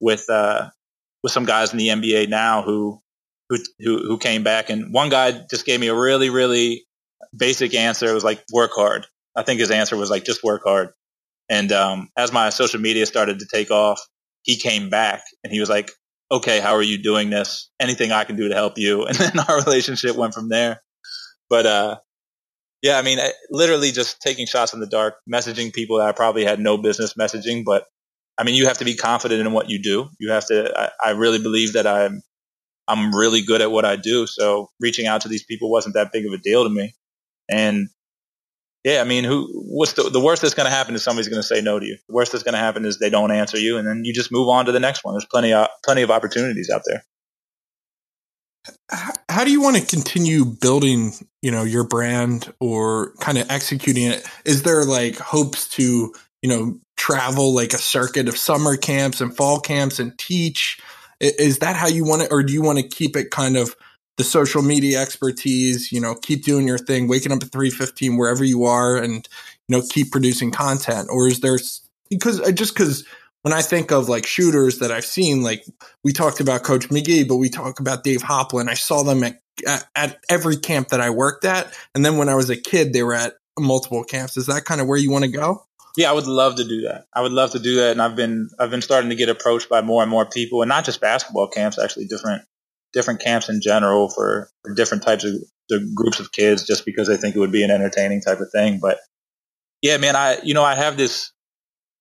with uh, with some guys in the NBA now who who who came back, and one guy just gave me a really really basic answer. It was like work hard. I think his answer was like just work hard. And um, as my social media started to take off, he came back and he was like, "Okay, how are you doing this? Anything I can do to help you?" [laughs] And then our relationship went from there. But uh, yeah, I mean, literally just taking shots in the dark, messaging people that I probably had no business messaging, but I mean, you have to be confident in what you do. You have to. I, I, really believe that I'm I'm really good at what I do. So reaching out to these people wasn't that big of a deal to me. And yeah, I mean, who? What's the the worst that's going to happen is somebody's going to say no to you. The worst that's going to happen is they don't answer you, and then you just move on to the next one. There's plenty of plenty of opportunities out there. How do you want to continue building, you know, your brand or kind of executing it? Is there like hopes to you know, travel like a circuit of summer camps and fall camps and teach? Is that how you want it? Or do you want to keep it kind of the social media expertise, you know, keep doing your thing, waking up at 315 wherever you are and, you know, keep producing content? Or is there, because just because when I think of like shooters that I've seen, like we talked about Coach Magee, but we talk about Dave Hopla. I saw them at, at, at every camp that I worked at. And then when I was a kid, they were at multiple camps. Is that kind of where you want to go? Yeah, I would love to do that. I would love to do that, and I've been I've been starting to get approached by more and more people, and not just basketball camps, actually different different camps in general for, for different types of groups of kids, just because they think it would be an entertaining type of thing. But yeah, man, I you know I have this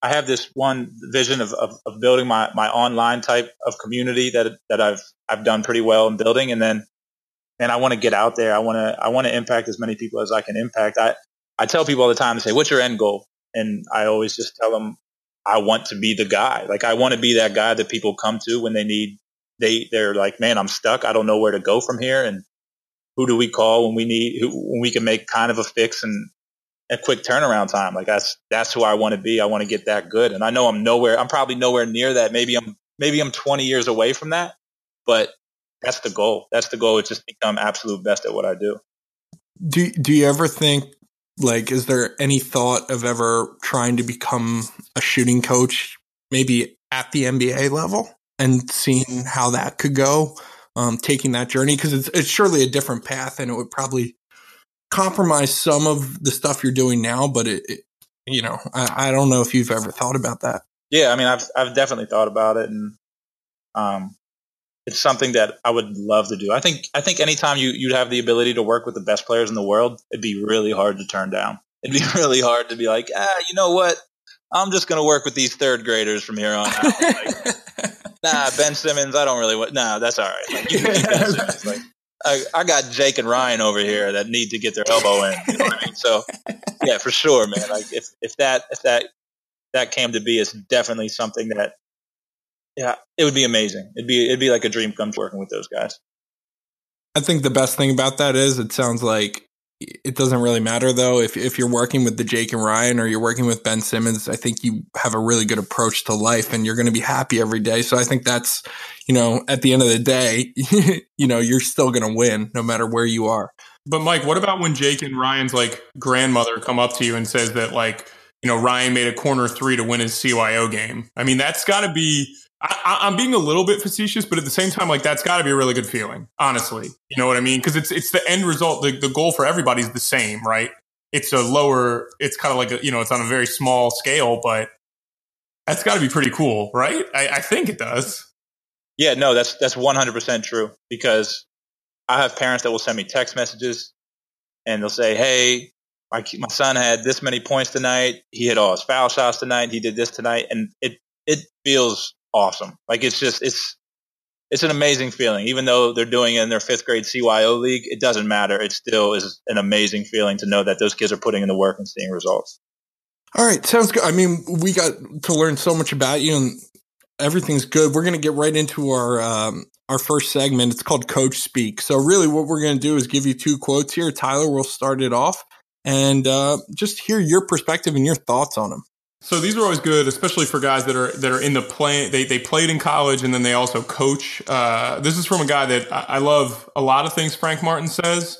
I have this one vision of, of, of building my, my online type of community that that I've I've done pretty well in building, and then and I want to get out there. I want to I want to impact as many people as I can impact. I I tell people all the time to say, "What's your end goal?" And I always just tell them, "I want to be the guy. Like I want to be that guy that people come to when they need they they're like, man, I'm stuck. I don't know where to go from here, and who do we call when we need who, when we can make kind of a fix and a quick turnaround time. Like that's that's who I want to be. I want to get that good, and I know I'm nowhere. I'm probably nowhere near that. Maybe I'm maybe I'm 20 years away from that, but that's the goal. That's the goal. Is just become absolute best at what I do. Do Do you ever think like is there any thought of ever trying to become a shooting coach, maybe at the NBA level, and seeing how that could go? Um, taking that journey because it's it's surely a different path, and it would probably compromise some of the stuff you're doing now, but it, it you know, I, I, don't know if you've ever thought about that. Yeah, I mean, I've I've definitely thought about it, and um, it's something that I would love to do. I think I think anytime you you'd have the ability to work with the best players in the world, it'd be really hard to turn down. It'd be [laughs] really hard to be like, ah, you know what? I'm just going to work with these third graders from here on out. Like, [laughs] nah, Ben Simmons, I don't really want. Nah, that's all right. Like, you can keep Ben Simmons. Like, I, I, got Jake and Ryan over here that need to get their elbow in. You know what I mean? So, yeah, for sure, man. Like if if that if that that came to be, it's definitely something that, yeah, it would be amazing. It'd be it'd be like a dream come true working with those guys. I think the best thing about that is it sounds like it doesn't really matter though if if you're working with the Jake and Ryan or you're working with Ben Simmons. I think you have a really good approach to life and you're going to be happy every day. So I think that's you know at the end of the day, [laughs] you know you're still going to win no matter where you are. But Mike, what about when Jake and Ryan's like grandmother come up to you and says that like you know Ryan made a corner three to win his CYO game? I mean that's got to be I, am being a little bit facetious, but at the same time, like that's got to be a really good feeling, honestly. You know what I mean? Because it's it's the end result. The, the goal for everybody is the same, right? It's a lower. It's kind of like a you know, it's on a very small scale, but that's got to be pretty cool, right? I, I think it does. Yeah, no, that's that's 100 percent true because I have parents that will send me text messages and they'll say, "Hey, my my son had this many points tonight. He hit all his foul shots tonight. He did this tonight," and it it feels awesome. Like it's just it's it's an amazing feeling. Even though they're doing it in their fifth grade CYO league, it doesn't matter. It still is an amazing feeling to know that those kids are putting in the work and seeing results. All right, sounds good. I mean, we got to learn so much about you, and everything's good. We're going to get right into our um, our first segment. It's called Coach Speak. So, really, what we're going to do is give you two quotes here. Tyler we'll start it off, and uh, just hear your perspective and your thoughts on them. So these are always good, especially for guys that are that are in the play. They they played in college and then they also coach. Uh, this is from a guy that I, love a lot of things Frank Martin says,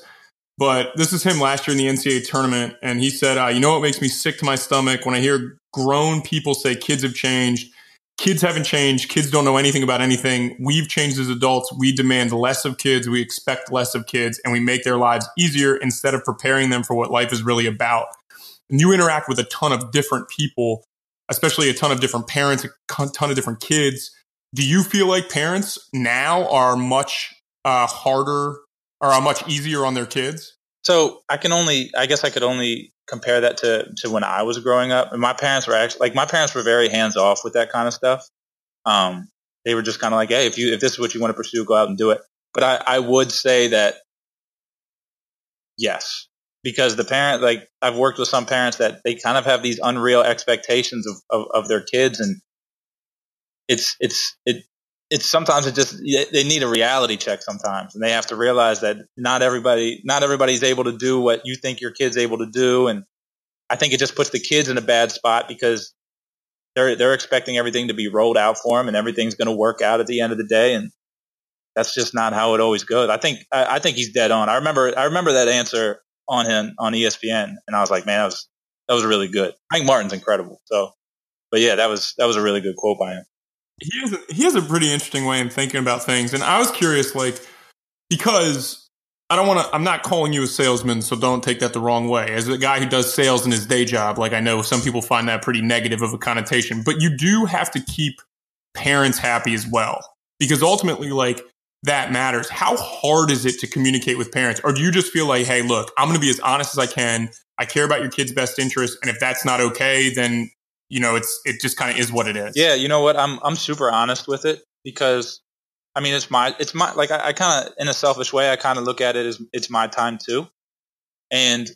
but this is him last year in the NCAA tournament, and he said, uh, "You know what makes me sick to my stomach when I hear grown people say kids have changed." Kids haven't changed. Kids don't know anything about anything. We've changed as adults. We demand less of kids. We expect less of kids, and we make their lives easier instead of preparing them for what life is really about and you interact with a ton of different people, especially a ton of different parents, a ton of different kids. Do you feel like parents now are much uh, harder or are much easier on their kids? So I can only, I guess I could only compare that to, to when I was growing up. And my parents were actually, like, my parents were very hands off with that kind of stuff. Um, they were just kind of like, hey, if you, if this is what you want to pursue, go out and do it. But I, I would say that yes, because the parent like I've worked with some parents that they kind of have these unreal expectations of, of, of their kids and it's it's it it's sometimes it just they need a reality check sometimes and they have to realize that not everybody not everybody's able to do what you think your kid's able to do and I think it just puts the kids in a bad spot because they're they're expecting everything to be rolled out for them and everything's going to work out at the end of the day and that's just not how it always goes. I think I, I think he's dead on. I remember I remember that answer on him on ESPN, and I was like, man, that was that was really good. Frank Martin's incredible. So, but yeah, that was that was a really good quote by him. He has a, he has a pretty interesting way in thinking about things, and I was curious, like because I don't want to. I'm not calling you a salesman, so don't take that the wrong way. As a guy who does sales in his day job, like I know some people find that pretty negative of a connotation, but you do have to keep parents happy as well because ultimately, like that matters. How hard is it to communicate with parents, or do you just feel like, hey, look, I'm going to be as honest as I can. I care about your kid's best interest, and if that's not okay, then you know it's it just kind of is what it is. Yeah, you know what? I'm I'm super honest with it because I mean, it's my, it's my, like, I, I kind of, in a selfish way, I kind of look at it as it's my time too. And,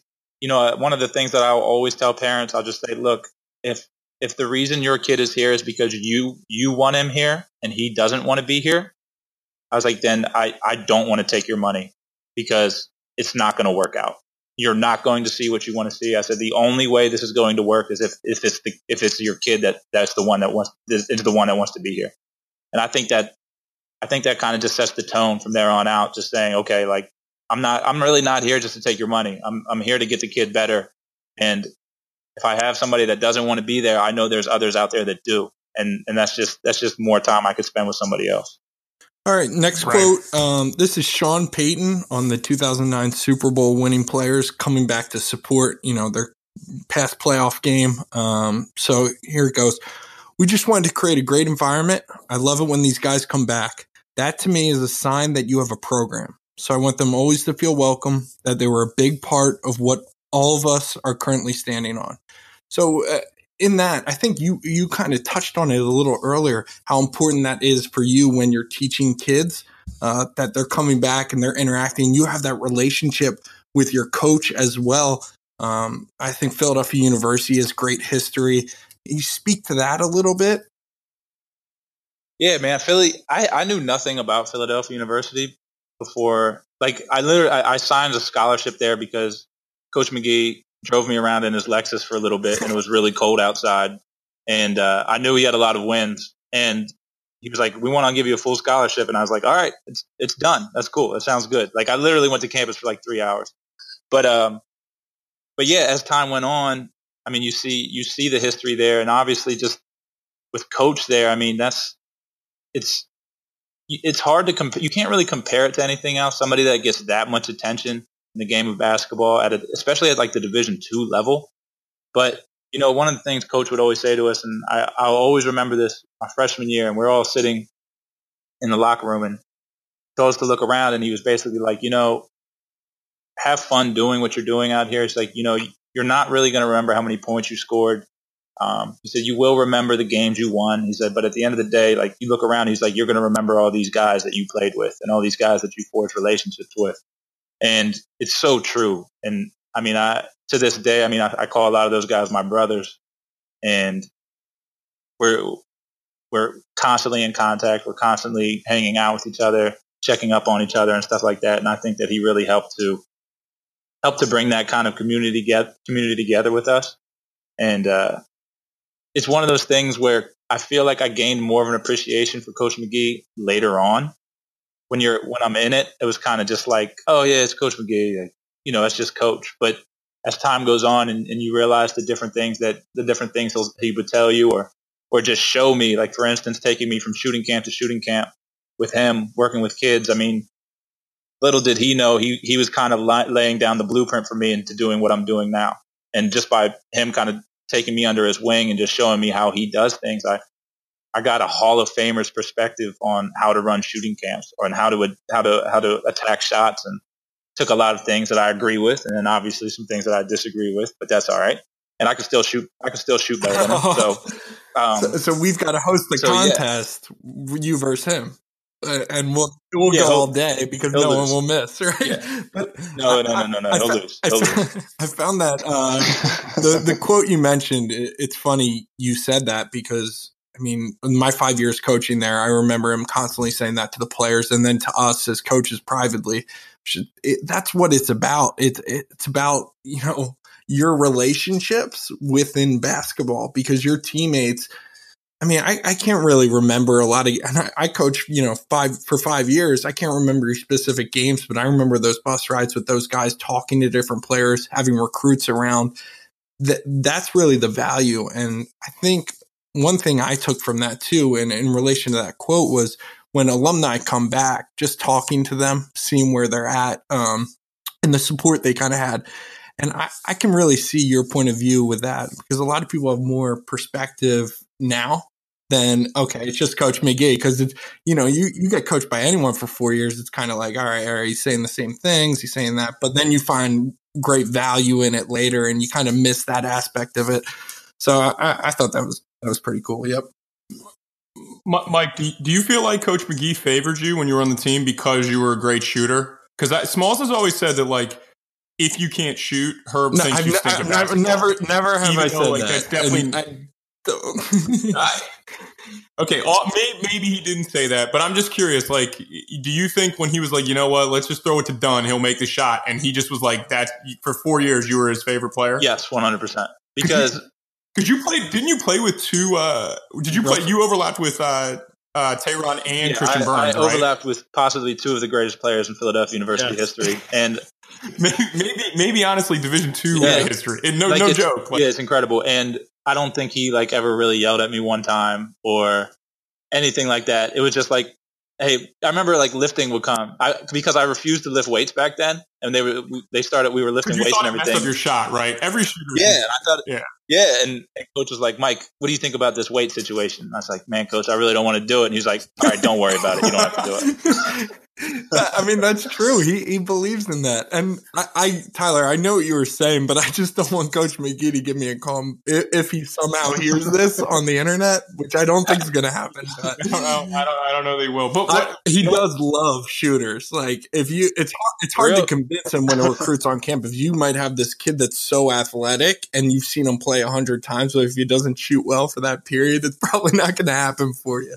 you know, uh, one of the things that I'll always tell parents, I'll just say, look, if, if the reason your kid is here is because you, you want him here and he doesn't want to be here, I was like, then I, I don't want to take your money because it's not going to work out. You're not going to see what you want to see. I said the only way this is going to work is if, if it's the, if it's your kid that that's the one that wants is the one that wants to be here. And I think that I think that kind of just sets the tone from there on out. Just saying, okay, like I'm not, I'm really not here just to take your money. I'm, I'm here to get the kid better. And if I have somebody that doesn't want to be there, I know there's others out there that do. And, and that's just, that's just more time I could spend with somebody else. All right, next right. quote. Um, this is Sean Payton on the 2009 Super Bowl winning players coming back to support, you know, their past playoff game. Um, so here it goes. We just wanted to create a great environment. I love it when these guys come back. That to me is a sign that you have a program. So I want them always to feel welcome, that they were a big part of what all of us are currently standing on. So uh, in that, I think you you kind of touched on it a little earlier, how important that is for you when you're teaching kids uh, that they're coming back and they're interacting. You have that relationship with your coach as well. Um, I think Philadelphia University has great history. You speak to that a little bit. Yeah, man, Philly. I, I knew nothing about Philadelphia University before. Like, I literally I, I signed a scholarship there because Coach Magee drove me around in his Lexus for a little bit, and it was really cold outside. And uh, I knew he had a lot of wins, and he was like, "We want to give you a full scholarship," and I was like, "All right, it's it's done. That's cool. That sounds good." Like, I literally went to campus for like three hours, but um, but yeah, as time went on, I mean, you see you see the history there, and obviously just with coach there, I mean, that's it's it's hard to compare. You can't really compare it to anything else. Somebody that gets that much attention in the game of basketball, at a, especially at like the Division two level. But you know, one of the things Coach would always say to us, and I, I'll always remember this my freshman year, and we're all sitting in the locker room, and told us to look around, and he was basically like, you know, have fun doing what you're doing out here. It's like, you know, you're not really going to remember how many points you scored. Um, he said, you will remember the games you won. He said, but at the end of the day, like you look around, he's like, you're going to remember all these guys that you played with and all these guys that you forged relationships with. And it's so true. And I mean, I, to this day, I mean, I, I call a lot of those guys my brothers and we're, we're constantly in contact. We're constantly hanging out with each other, checking up on each other and stuff like that. And I think that he really helped to help to bring that kind of community get community together with us. And, uh, it's one of those things where I feel like I gained more of an appreciation for Coach Magee later on. When you're when I'm in it, it was kind of just like, oh yeah, it's Coach Magee, you know, it's just Coach. But as time goes on and, and you realize the different things that the different things he would tell you or or just show me, like for instance, taking me from shooting camp to shooting camp with him, working with kids. I mean, little did he know he he was kind of laying down the blueprint for me into doing what I'm doing now. And just by him kind of taking me under his wing and just showing me how he does things, I I got a Hall of Famer's perspective on how to run shooting camps or on how to how to how to attack shots and took a lot of things that I agree with and then obviously some things that I disagree with, but that's all right. And I can still shoot. I can still shoot better than him. So, [laughs] um, so, so, we've got to host the so, contest, yeah. you versus him. Uh, and we'll we'll yeah, go all day because no lose. one will miss, [laughs] right? Yeah. But no, no, no, no, no, I, he'll I, lose. He'll I, lose. I found that uh, the the quote you mentioned. It, it's funny you said that because I mean, my five years coaching there, I remember him constantly saying that to the players and then to us as coaches privately. It, that's what it's about. It's it's about you know your relationships within basketball because your teammates I mean, I, I can't really remember a lot of, and I, I coached, you know, five for five years. I can't remember specific games, but I remember those bus rides with those guys talking to different players, having recruits around. That that's really the value. And I think one thing I took from that too, and in relation to that quote was when alumni come back, just talking to them, seeing where they're at, um, and the support they kind of had. And I, I can really see your point of view with that because a lot of people have more perspective now than okay, it's just Coach Magee because it's you know you you get coached by anyone for four years, it's kind of like all right, all right, he's saying the same things, he's saying that, but then you find great value in it later, and you kind of miss that aspect of it. So I, I thought that was that was pretty cool. Yep. Mike, do you feel like Coach Magee favored you when you were on the team because you were a great shooter? Because Smalls has always said that like if you can't shoot, Herb no, thinks I've you stink ne- I've never, never have Even I said like, that. That's definitely. I, [laughs] okay, maybe he didn't say that, but I'm just curious. Like, do you think when he was like, you know what, let's just throw it to Dunn, he'll make the shot, and he just was like, that for four years, you were his favorite player? Yes, 100. percent Because because you played, didn't you play with two? Uh, did you play? You overlapped with uh, uh, and yeah, Christian Burns. I, I overlapped with possibly two of the greatest players in Philadelphia University history, and [laughs] maybe, maybe, maybe, honestly, Division two yeah, history. no, like no joke. Like, yeah, it's incredible, and I don't think he like ever really yelled at me one time or anything like that. It was just like hey, I remember like lifting would come I, because I refused to lift weights back then, and they were they started we were lifting weights and everything. Up your shot, right? Every shooter. Yeah, and I thought, yeah, yeah, and, and, coach was like, Mike, what do you think about this weight situation? And I was like, man, coach, I really don't want to do it. And he's like, all right, don't worry about it. You don't have to do it. [laughs] I mean, that's true. He he believes in that. And I, I, Tyler, I know what you were saying, but I just don't want Coach Magee to give me a call if, if he somehow hears this [laughs] on the internet, which I don't think is going to happen. [laughs] But I don't know. I don't, I don't know they will. But I, he does love shooters. Like if you, it's hard, it's hard to convince him when a recruit's on campus. You might have this kid that's so athletic, and you've seen him play a hundred times, but if he doesn't shoot well for that period, it's [laughs] probably not going to happen for you.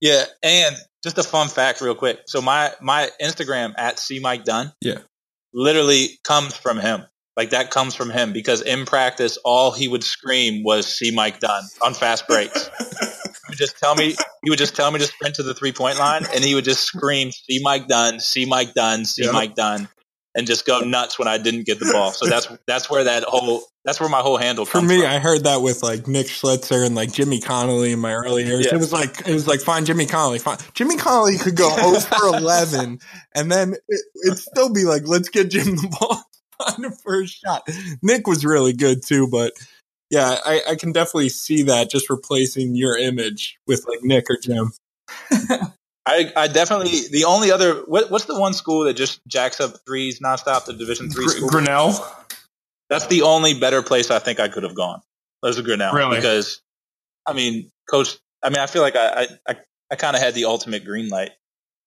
Yeah, and just a fun fact, real quick. So my my Instagram at C Mike Dunn, yeah, literally comes from him. Like that comes from him because in practice, all he would scream was "See Mike Dunn" on fast breaks. he would just tell me he would just tell me to sprint to the three point line, and he would just scream "See Mike Dunn, see Mike Dunn, see yep. Mike Dunn," and just go nuts when I didn't get the ball. So that's that's where that whole that's where my whole handle for me. From. I heard that with like Nick Schlitzer and like Jimmy Connolly in my early years. Yeah. It was like it was like fine Jimmy Connolly. Fine Jimmy Connolly could go over for [laughs] eleven, and then it, would still be like let's get Jim the ball on the first shot. Nick was really good too, but yeah, I, I can definitely see that just replacing your image with like Nick or Jim. [laughs] I, I definitely the only other what, what's the one school that just jacks up threes nonstop the Division three school Grinnell. That's the only better place I think I could have gone. There's a Grinnell really? because I mean, coach. I mean, I feel like I I, I kind of had the ultimate green light.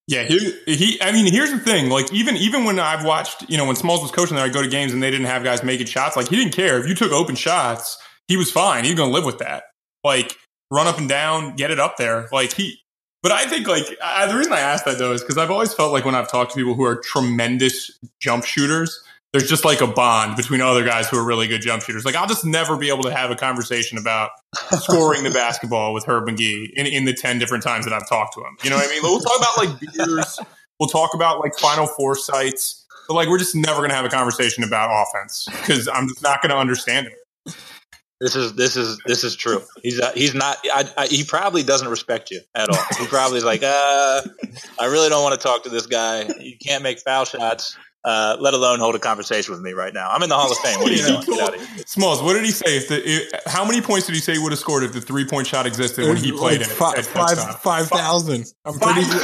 Yeah, he, he. I mean, here's the thing. Like, even even when I've watched, you know, when Smalls was coaching there, I go to games and they didn't have guys making shots. Like, he didn't care if you took open shots. He was fine. He's going to live with that. Like, run up and down, get it up there. Like he but I think like I, the reason I ask that though is because I've always felt like when I've talked to people who are tremendous jump shooters, there's just like a bond between other guys who are really good jump shooters. Like I'll just never be able to have a conversation about [laughs] scoring the basketball with Herb Magee in, in the ten different times that I've talked to him. You know what I mean? We'll talk about like beers. We'll talk about like Final Four sites. But like we're just never going to have a conversation about offense because I'm just not going to understand it. This is this is this is true. He's uh, he's not. I, I, he probably doesn't respect you at all. He probably is like, uh, I really don't want to talk to this guy. You can't make foul shots uh, let alone hold a conversation with me right now. I'm in the Hall of Fame. What are you [laughs] doing? Get out. Smalls, what did he say? If the, if, how many points did he say he would have scored if the three point shot existed when he played like five, it? Five, five thousand. I'm pretty. [laughs]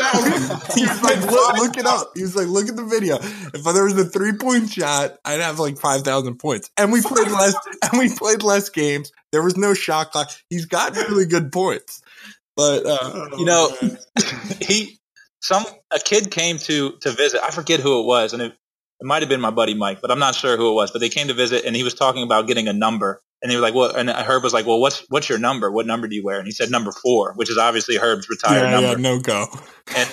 He was like, look, look it up. He was like, look at the video. If there was a three point shot, I'd have like five thousand points. And we played less. and we played less games. There was no shot clock. He's got really good points. But uh, you know, [laughs] he some a kid came to to visit. I forget who it was, and it, it might have been my buddy Mike, but I'm not sure who it was. But they came to visit, and he was talking about getting a number. And he was like, "Well," and Herb was like, "Well, what's what's your number? What number do you wear?" And he said number four, which is obviously Herb's retired yeah, number. Yeah, no go. And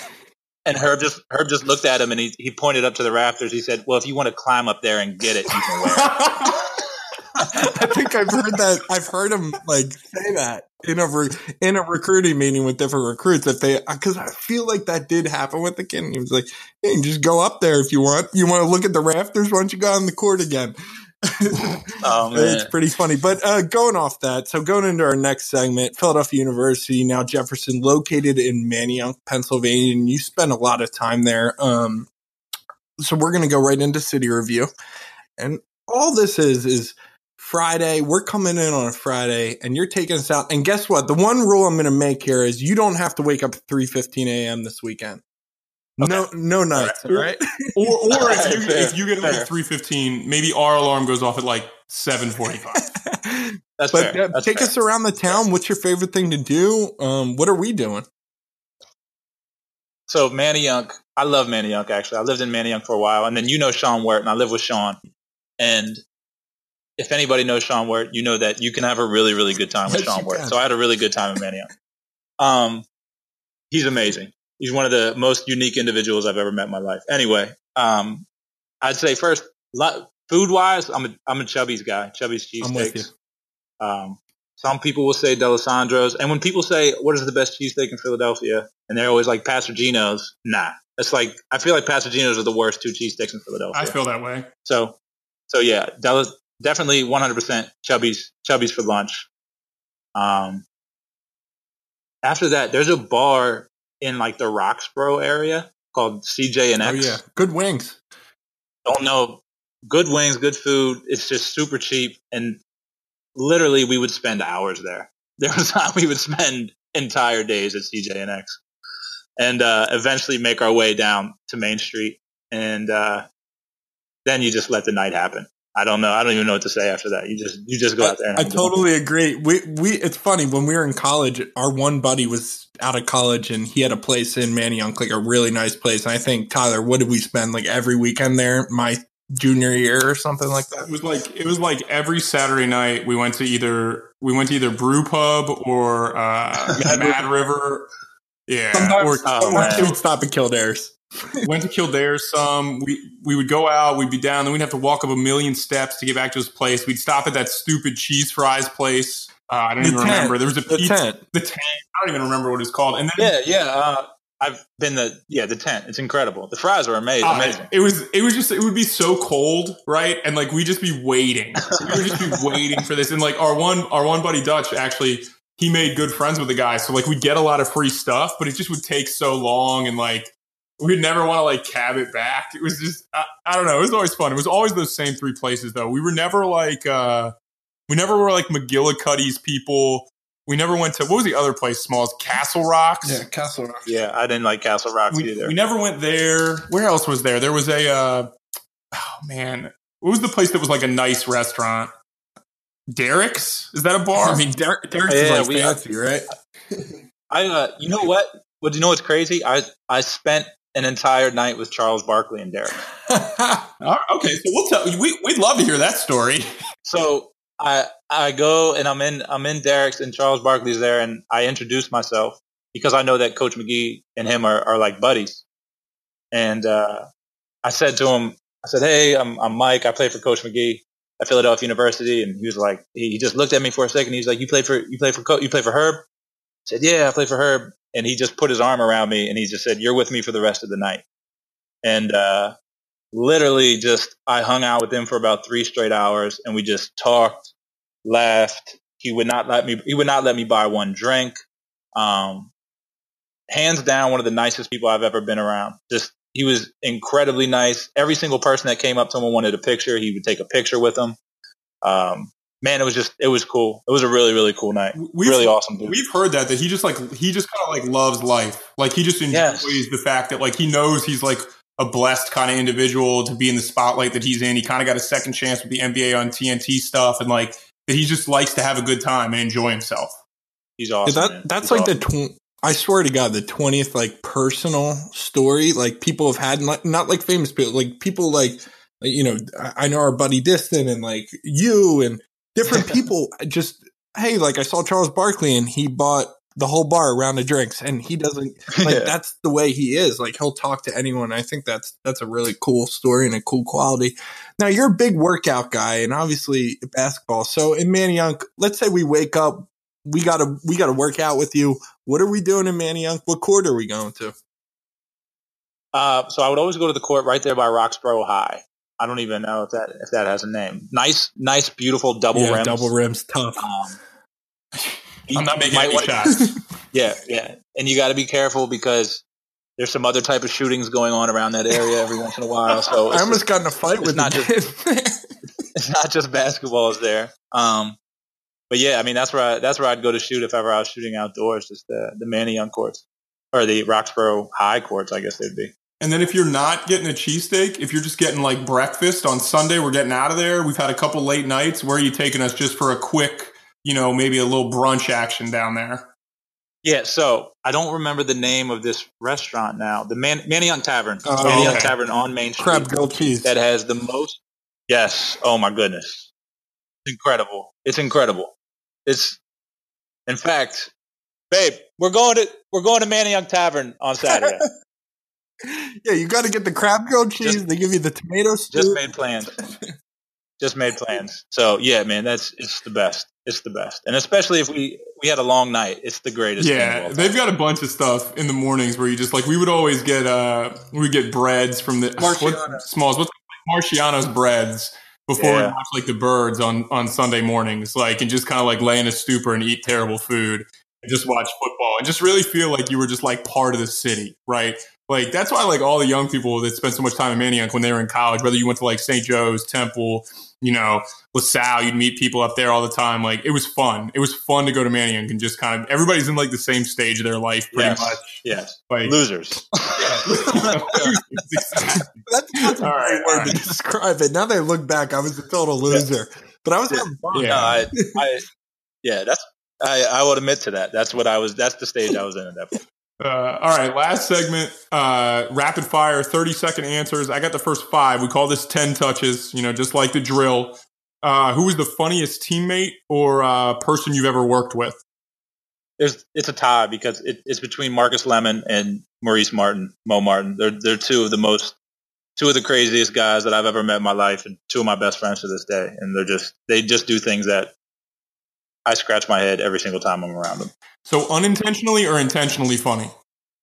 and Herb just Herb just looked at him and he he pointed up to the rafters. He said, "Well, if you want to climb up there and get it, you can wear it." [laughs] I think I've heard that. I've heard him like say that in a re- in a recruiting meeting with different recruits that they because I feel like that did happen with the kid. And he was like, "Hey, just go up there if you want. You want to look at the rafters? Why don't you go on the court again?" [laughs] Oh man, it's pretty funny. But uh, going off that, so going into our next segment, Philadelphia University, now Jefferson, located in Manayunk, Pennsylvania, and you spend a lot of time there. Um, so we're going to go right into city review, and all this is is Friday. We're coming in on a Friday, and you're taking us out. And guess what? The one rule I'm going to make here is you don't have to wake up at 3:15 a.m. this weekend. Okay. No, no nights, all right? Or, or if, [laughs] you, if you get up at three fifteen, maybe our alarm goes off at like seven forty five. [laughs] that's but fair. That's take fair. us around the town. What's your favorite thing to do? Um, what are we doing? So Manayunk, I love Manayunk actually. I lived in Manayunk for a while, and then you know Sean Wert, and I live with Sean. And if anybody knows Sean Wirt, you know that you can have a really, really good time with Yes, Sean Wirt. So I had a really good time in Manayunk. Um, he's amazing. He's one of the most unique individuals I've ever met in my life. Anyway, um, I'd say first, food wise, I'm a I'm a Chubby's guy. Chubby's cheesesteaks. Um, some people will say Dalessandro's, and when people say what is the best cheesesteak in Philadelphia, and they're always like Pat's or Geno's, nah, it's like I feel like Pat's or Geno's are the worst two cheesesteaks in Philadelphia. I feel that way. so, so yeah, Delis, definitely 100% Chubby's Chubby's for lunch. Um, after that, there's a bar in like the Roxborough area called CJ and X. Oh yeah, good wings. Don't know, good wings, good food. It's just super cheap, and literally we would spend hours there. [laughs] There was time we would spend entire days at CJ and X, and uh, eventually make our way down to Main Street, and uh, then you just let the night happen. I don't know. I don't even know what to say after that. You just you just go out there. And I have a totally agree. We we it's funny when we were in college. Our one buddy was out of college and he had a place in Manayunk, like a really nice place. And I think Tyler, what did we spend like every weekend there? My junior year or something like that. It was like it was like every Saturday night we went to either we went to either Brew Pub or uh, [laughs] Mad, River. Yeah, Sometimes, or Oh, sometimes man. we'd stop at Kildare's. Went to Kildare some. We we would go out, we'd be down, then we'd have to walk up a million steps to get back to his place. We'd stop at that stupid cheese fries place. Uh, I don't The even tent. remember. There was a The pizza, tent. the tent. I don't even remember what it's called. And then Yeah, yeah. Uh, I've been the yeah the tent. It's incredible. The fries are amazing. uh, amazing. it was it was just it would be so cold, right? And like we'd just be waiting. We would just be [laughs] waiting for this. And like our one our one buddy Dutch actually he made good friends with the guy. So like we'd get a lot of free stuff, but it just would take so long and like we'd never want to like cab it back. It was just I, I don't know. It was always fun. It was always those same three places though. We were never like uh we never were like McGillicuddy's people. We never went to what was the other place? Small Castle Rocks. Yeah, Castle Rocks. Yeah, I didn't like Castle Rocks We, either. we never went there. Where else was there? There was a uh, oh man, what was the place that was like a nice restaurant? Derek's? Is that a bar? I mean, Derek, Derek's Yeah, is like we- fancy, right? [laughs] I uh, you know what? But you know what's crazy? I I spent an entire night with Charles Barkley and Derek. [laughs] Okay, so we'll tell we we'd love to hear that story. [laughs] So I I go and I'm in I'm in Derek's and Charles Barkley's there and I introduce myself because I know that Coach Magee and him are, are like buddies. And uh, I said to him, I said, Hey, I'm I'm Mike. I play for Coach Magee at Philadelphia University. And he was like, he he just looked at me for a second. He's like, You play for you play for Co- you play for Herb? I said, Yeah, I play for Herb. And he just put his arm around me and he just said, You're with me for the rest of the night. And uh, literally just I hung out with him for about three straight hours and we just talked, laughed. He would not let me he would not let me buy one drink. Um hands down one of the nicest people I've ever been around. Just he was incredibly nice. Every single person that came up to him and wanted a picture, he would take a picture with them. Um man, it was just it was cool. It was a really, really cool night. We've, really awesome dude. We've heard that that he just like he just kind of like loves life. Like he just enjoys Yes. the fact that like he knows he's like a blessed kind of individual to be in the spotlight that he's in. He kind of got a second chance with the NBA on TNT stuff, and like that he just likes to have a good time and enjoy himself. He's Yeah, awesome. that man. that's He's like awesome. the tw- I swear to God, the twentieth like personal story like people have had, not, not like famous people, like people like like, you know I I know our buddy Diston and like you and different people. Just hey, like I saw Charles Barkley and he bought the whole bar round of drinks, and he doesn't [laughs] like Yeah. that's the way he is. Like he'll talk to anyone. I think that's that's a really cool story and a cool quality. Now you're a big workout guy, and obviously basketball. So in Manayunk, let's say we wake up, we gotta we gotta work out with you. What are we doing in Manayunk? What court are we going to? Uh, so I would always go to the court right there by Roxborough High. I don't even know if that if that has a name. Nice, nice, beautiful double yeah, rims. double rims, tough. Um, I'm not making any shots. [laughs] Yeah, yeah, and you got to be careful because there's some other type of shootings going on around that area every once in a while. So [laughs] I it's, almost got in a fight with not the kid. [laughs] it's not just basketballs there. Um, but yeah, I mean that's where I, that's where I'd go to shoot if ever I was shooting outdoors, just the the Manayunk courts or the Roxborough High courts, I guess they'd be. And then if you're not getting a cheesesteak, if you're just getting like breakfast on Sunday, we're getting out of there. We've had a couple late nights. Where are you taking us just for a quick, you know, maybe a little brunch action down there? Yeah, so I don't remember the name of this restaurant now. The Man- Manayunk Tavern, Oh, Manayunk okay. Tavern on Main Street, Crab grilled cheese. that has the most. Yes. Oh my goodness, it's incredible. It's incredible. It's, in fact, babe, we're going to we're going to Manayunk Tavern on Saturday. [laughs] yeah, you got to get the crab grilled cheese. Just- they give you the tomato Just made plans. [laughs] Just made plans. So yeah, man, that's it's the best. It's the best, and especially if we we had a long night, it's the greatest. Yeah, they've got a bunch of stuff in the mornings where you just like we would always get uh we would get breads from the [laughs] Marchiano. what, smalls what's Marchiano's breads before we watch like the birds on on Sunday mornings like and just kind of like lay in a stupor and eat terrible food and just watch football and just really feel like you were just like part of the city right like that's why like all the young people that spent so much time in Manayunk when they were in college whether you went to like St. Joe's Temple you know LaSalle you'd meet people up there all the time like it was fun it was fun to go to Manayunk and just kind of everybody's in like the same stage of their life pretty Yes. much yes, like losers. Exactly. [laughs] That's, that's a All great right, word all to describe it. Now that I look back, I was a total loser, but I was having fun. Yeah. No, I, I, yeah, that's. I, I will admit to that. That's what I was. That's the stage I was in at that point. Uh, all right, last segment, uh, rapid fire, 30 second answers. I got the first five. We call this 10 touches, you know, just like the drill. Uh, who was the funniest teammate or uh, person you've ever worked with? There's, it's a tie because it, it's between Marcus Lemon and Maurice Martin, Mo Martin. They're they're two of the most, two of the craziest guys that I've ever met in my life, and two of my best friends to this day. And they're just they just do things that I scratch my head every single time I'm around them. So unintentionally or intentionally funny?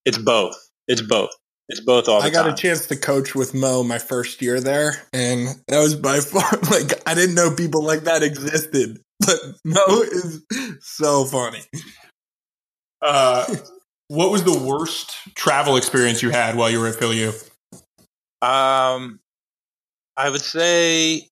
It's both. It's both. It's both all the I got time. a chance to coach with Mo my first year there, and that was by far [laughs] like I didn't know people like that existed. But Mo is so funny. Uh, what was the worst travel experience you had while you were at Philly Um, I would say,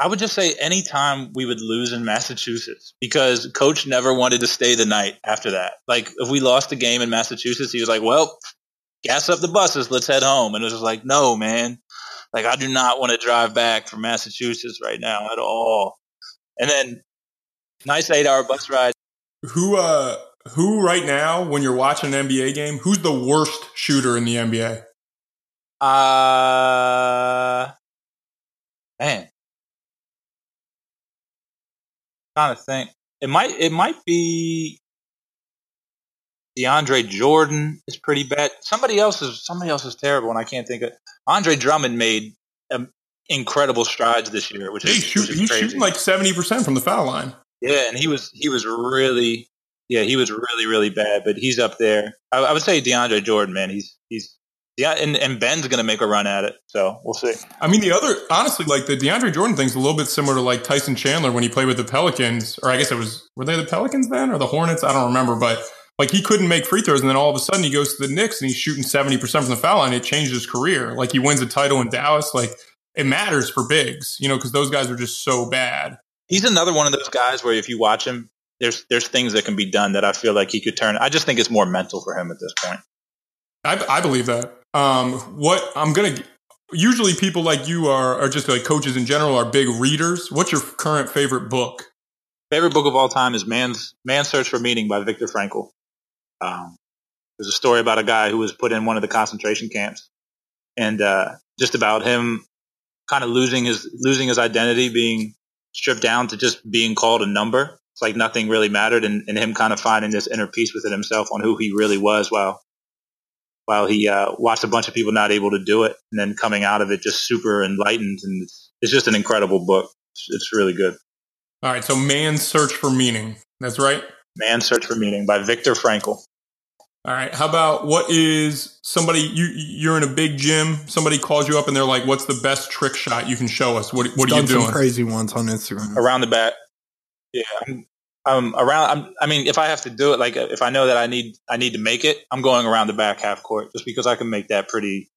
I would just say anytime we would lose in Massachusetts because coach never wanted to stay the night after that. Like if we lost a game in Massachusetts, he was like, well, gas up the buses. Let's head home. And it was just like, no, man. Like I do not want to drive back from Massachusetts right now at all. And then nice eight hour bus ride. Who, uh, who right now, when you're watching an NBA game, who's the worst shooter in the NBA? Uh, man, trying to think. It might it might be DeAndre Jordan is pretty bad. Somebody else is somebody else is terrible, and I can't think of. Andre Drummond made um, incredible strides this year, which is, shoot, which is he's crazy. shooting like 70% from the foul line. yeah, and he was he was really yeah he was really really bad, but he's up there. I, I would say DeAndre Jordan, man, he's he's yeah, and, and Ben's gonna make a run at it, so we'll see. I mean, the other, honestly, like the DeAndre Jordan thing's a little bit similar to like Tyson Chandler when he played with the Pelicans, or I guess it was, were they the Pelicans then or the Hornets? I don't remember, but like he couldn't make free throws. And then all of a sudden he goes to the Knicks and he's shooting 70% from the foul line. It changed his career. Like he wins a title in Dallas. Like it matters for bigs, you know, because those guys are just so bad. he's another one of those guys where if you watch him, there's there's things that can be done that I feel like he could turn. I just think it's more mental for him at this point. I, I believe that. Um, what I'm to, usually people like you are, are just like coaches in general are big readers. What's your current favorite book? Favorite book of all time is Man's Man's Search for Meaning by Viktor Frankl. Um, there's a story about a guy who was put in one of the concentration camps, and uh, just about him kind of losing his losing his identity, being stripped down to just being called a number. It's like nothing really mattered, and, and him kind of finding this inner peace within himself on who he really was, while while he uh, watched a bunch of people not able to do it, and then coming out of it just super enlightened, and it's, it's just an incredible book. It's, it's really good. All right. So man's search for meaning. That's right. Man's Search for Meaning by Viktor Frankl. All right. How about what is somebody you you're in a big gym? Somebody calls you up and they're like, "What's the best trick shot you can show us?" What what are Done you doing? some crazy ones on Instagram. around the back. Yeah, I'm, I'm around. I'm, I mean, if I have to do it, like if I know that I need I need to make it, I'm going around the back half court just because I can make that pretty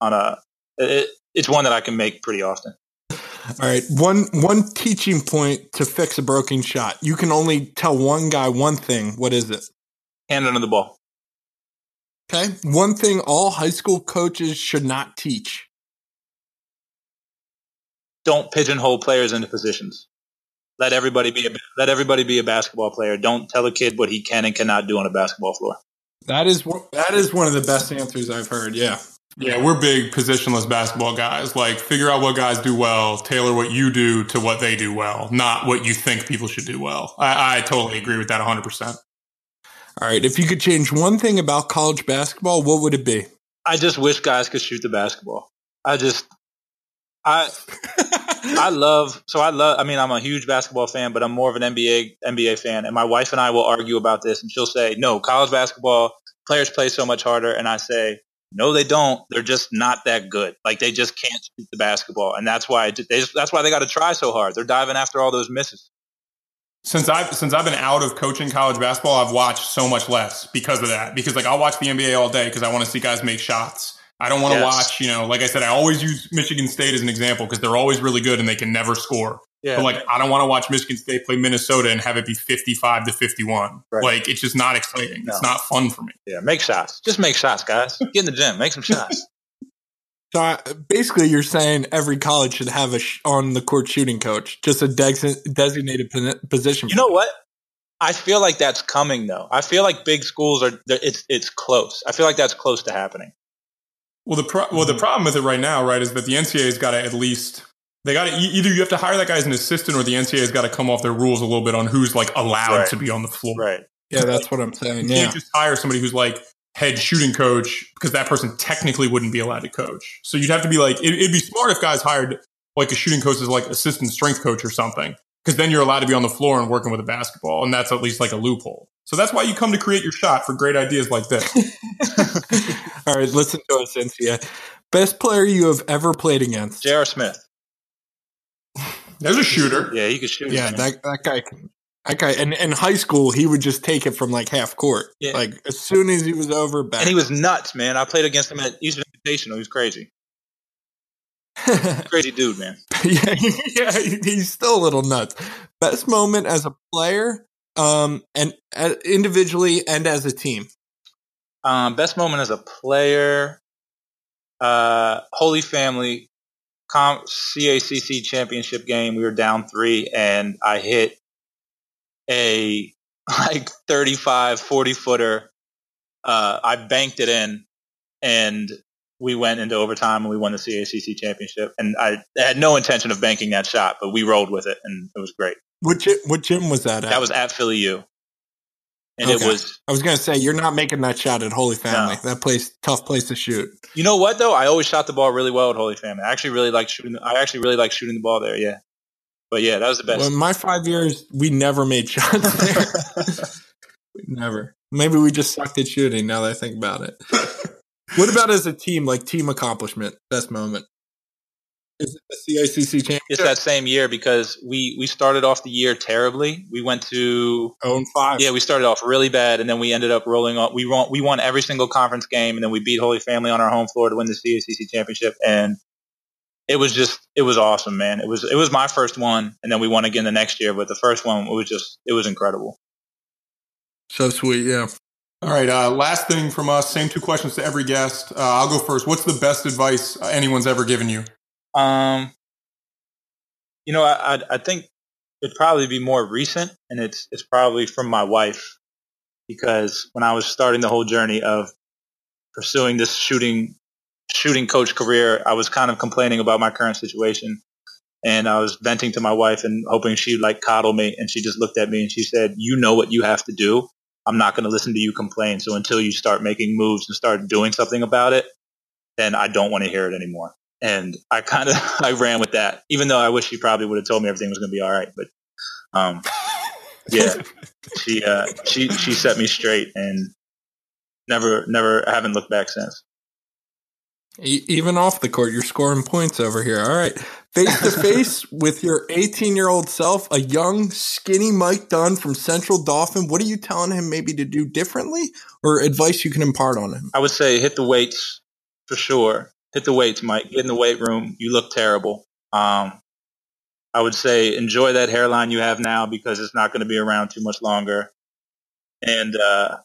on a. It, it's one that I can make pretty often. All right, one one teaching point to fix a broken shot. You can only tell one guy one thing. What is it? Hand under the ball. Okay, one thing all high school coaches should not teach. Don't pigeonhole players into positions. Let everybody be a, let everybody be a basketball player. Don't tell a kid what he can and cannot do on a basketball floor. That is one- that is one of the best answers I've heard. Yeah. Yeah, we're big positionless basketball guys. Like, figure out what guys do well, tailor what you do to what they do well, not what you think people should do well. I, I totally agree with that 100%. All right, if you could change one thing about college basketball, what would it be? I just wish guys could shoot the basketball. I just I [laughs] I love so I love I mean I'm a huge basketball fan, but I'm more of an NBA NBA fan and my wife and I will argue about this and she'll say, "No, college basketball players play so much harder." And I say, "No, they don't. They're just not that good. Like they just can't shoot the basketball." And that's why they just, that's why they got to try so hard. They're diving after all those misses. Since I've since I've been out of coaching college basketball, I've watched so much less because of that. Because like I'll watch the NBA all day because I want to see guys make shots. I don't want to Yes. watch, you know, like I said, I always use Michigan State as an example because they're always really good and they can never score. Yeah. But like, I don't want to watch Michigan State play Minnesota and have it be 55 to 51. Right. Like, it's just not exciting. It's not fun for me. yeah, make shots. Just make shots, guys. Get in the gym, make some shots. [laughs] So I, basically, you're saying every college should have a sh- on the court shooting coach, just a dex- designated position. You know what? I feel like that's coming though. I feel like big schools are it's it's close. I feel like that's close to happening. Well, the pro- well, the mm-hmm. problem with it right now, right, is that the NCAA's got to at least they got to either you have to hire that guy as an assistant, or the NCAA's got to come off their rules a little bit on who's like allowed Right. to be on the floor. Right. yeah, that's what I'm saying. You Yeah, can't just hire somebody who's like head shooting coach because that person technically wouldn't be allowed to coach. So you'd have to be like, it, it'd be smart if guys hired like a shooting coach as like assistant strength coach or something, because then you're allowed to be on the floor and working with a basketball, and that's at least like a loophole. So that's why you come to create your shot for great ideas like this. [laughs] All right, listen to us, Cynthia. Best player you have ever played against? J.R. Smith. There's a shooter. Yeah, he could shoot. Yeah, that that guy. Can, that guy. And in high school, he would just take it from like half court. Yeah. Like as soon as he was over, back. and he was nuts, man. I played against him at Eastern Invitational. He was crazy. [laughs] Crazy dude, man. [laughs] yeah, yeah, he's still a little nuts. Best moment as a player, um, and uh, individually and as a team. Um, best moment as a player, uh, Holy Family com- CACC championship game. We were down three, and I hit a [laughs] like 35, 40 footer. Uh, I banked it in, and we went into overtime and we won the CACC championship. And I had no intention of banking that shot, but we rolled with it, and it was great. What gym, what gym was that at? That was at Philly U, and Okay. it was I was gonna say you're not making that shot at Holy Family. That place, tough place to shoot. You know what though? I always shot the ball really well at Holy Family. I actually really like shooting. I actually really like shooting the ball there. Yeah, but yeah, that was the best. Well, in my five years, we never made [laughs] shots there. never. Maybe we just sucked at shooting. Now that I think about it. [laughs] what about as a team? Like team accomplishment, best moment. Is it the CACC championship? it's that same year because we we started off the year terribly. We went to Oh, and five. yeah, we started off really bad, and then we ended up rolling on. We won we won every single conference game, and then we beat Holy Family on our home floor to win the CACC championship, and it was just it was awesome, man. It was it was my first one, and then we won again the next year, but the first one it was just it was incredible. So sweet. Yeah. All right. Uh, last thing from us. Same two questions to every guest. Uh, I'll go first. What's the best advice uh, anyone's ever given you? Um, you know, I, I think it'd probably be more recent, and it's it's probably from my wife because when I was starting the whole journey of pursuing this shooting shooting coach career, I was kind of complaining about my current situation, and I was venting to my wife and hoping she'd like coddle me, and she just looked at me and she said, "You know what you have to do. I'm not going to listen to you complain. So until you start making moves and start doing something about it, then I don't want to hear it anymore." And I kind of [laughs] I ran with that, even though I wish she probably would have told me everything was going to be all right. But um, [laughs] yeah, she uh, she she set me straight, and never, never, haven't looked back since. Even off the court, you're scoring points over here. All right. Face to face with your 18 year old self, a young, skinny Mike Dunn from Central Dauphin. What are you telling him maybe to do differently or advice you can impart on him? I would say hit the weights for sure. Hit the weights, Mike. Get in the weight room. You look terrible. Um, I would say enjoy that hairline you have now because it's not going to be around too much longer. And uh,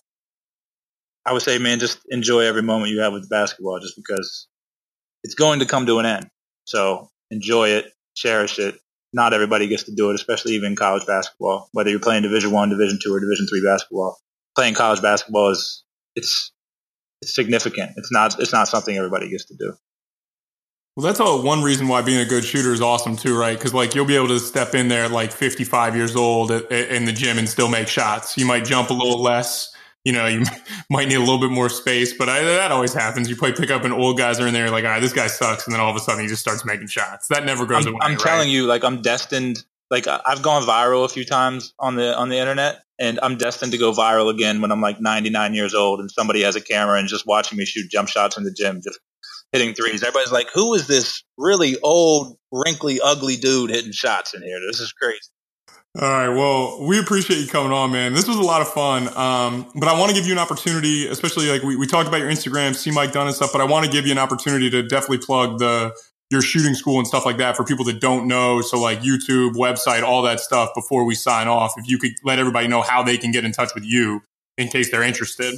I would say, man, just enjoy every moment you have with basketball, just because it's going to come to an end. So enjoy it, cherish it. Not everybody gets to do it, especially even college basketball. Whether you're playing Division One, Division Two, or Division Three basketball, playing college basketball is it's it's significant. It's not it's not something everybody gets to do. Well, that's all one reason why being a good shooter is awesome too, right? Because like you'll be able to step in there at like 55 years old at, at, in the gym and still make shots. You might jump a little less. You know, you [laughs] might need a little bit more space, but I, that always happens. You play pick up and old guys are in there like, all right, this guy sucks, and then all of a sudden he just starts making shots. That never goes I'm, away. I'm right? telling you, like I'm destined. Like I've gone viral a few times on the on the internet, and I'm destined to go viral again when I'm like 99 years old and somebody has a camera and just watching me shoot jump shots in the gym, just hitting threes. Everybody's like, who is this really old, wrinkly, ugly dude hitting shots in here? This is crazy. All right. Well, we appreciate you coming on, man. This was a lot of fun. Um, but I want to give you an opportunity, especially like we, we talked about your Instagram, see Mike Dunn and stuff, but I want to give you an opportunity to definitely plug the your shooting school and stuff like that for people that don't know. So like YouTube, website, all that stuff before we sign off. If you could let everybody know how they can get in touch with you in case they're interested.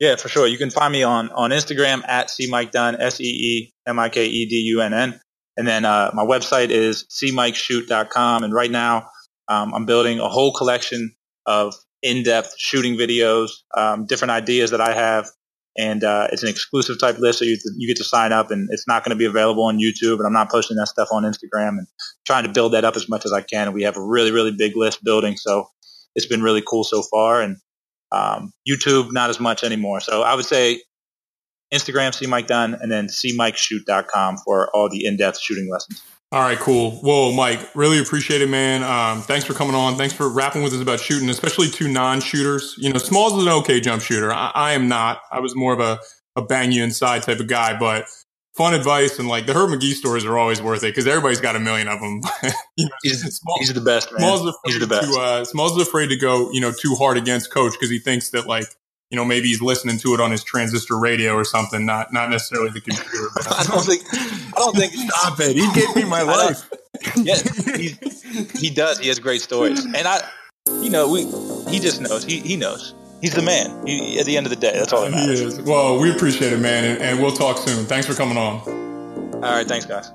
Yeah, for sure. You can find me on on Instagram at C Mike Dunn, S E E M I K E D U N N. And then uh, my website is cmikeshoot.com. And right now, um, I'm building a whole collection of in-depth shooting videos, um, different ideas that I have, and uh, it's an exclusive type list. So you you get to sign up, and it's not going to be available on YouTube. And I'm not posting that stuff on Instagram, and trying to build that up as much as I can. We have a really really big list building, so it's been really cool so far. And um, YouTube, not as much anymore. So I would say Instagram, see Mike Dunn, and then cmikeshoot.com for all the in-depth shooting lessons. All right, cool. Whoa, Mike, really appreciate it, man. Um, thanks for coming on. Thanks for rapping with us about shooting, especially two non-shooters. You know, Smalls is an okay jump shooter. I, I am not. I was more of a, a bang you inside type of guy, but fun advice and like the Herb Magee stories are always worth it because everybody's got a million of them. [laughs] you know, he's, [laughs] Small, he's the best, man. Smalls he's the best. To, uh, Smalls is afraid to go, you know, too hard against coach because he thinks that like you know, maybe he's listening to it on his transistor radio or something, not not necessarily the computer. [laughs] I don't think. I don't think. Stop it! He gave me my life. [laughs] yeah, he, he does. He has great stories, and I, you know, we he just knows. He he knows. He's the man. He, at the end of the day, that's all that matters. He is. Well, we appreciate it, man, and, and we'll talk soon. Thanks for coming on. All right, thanks, guys.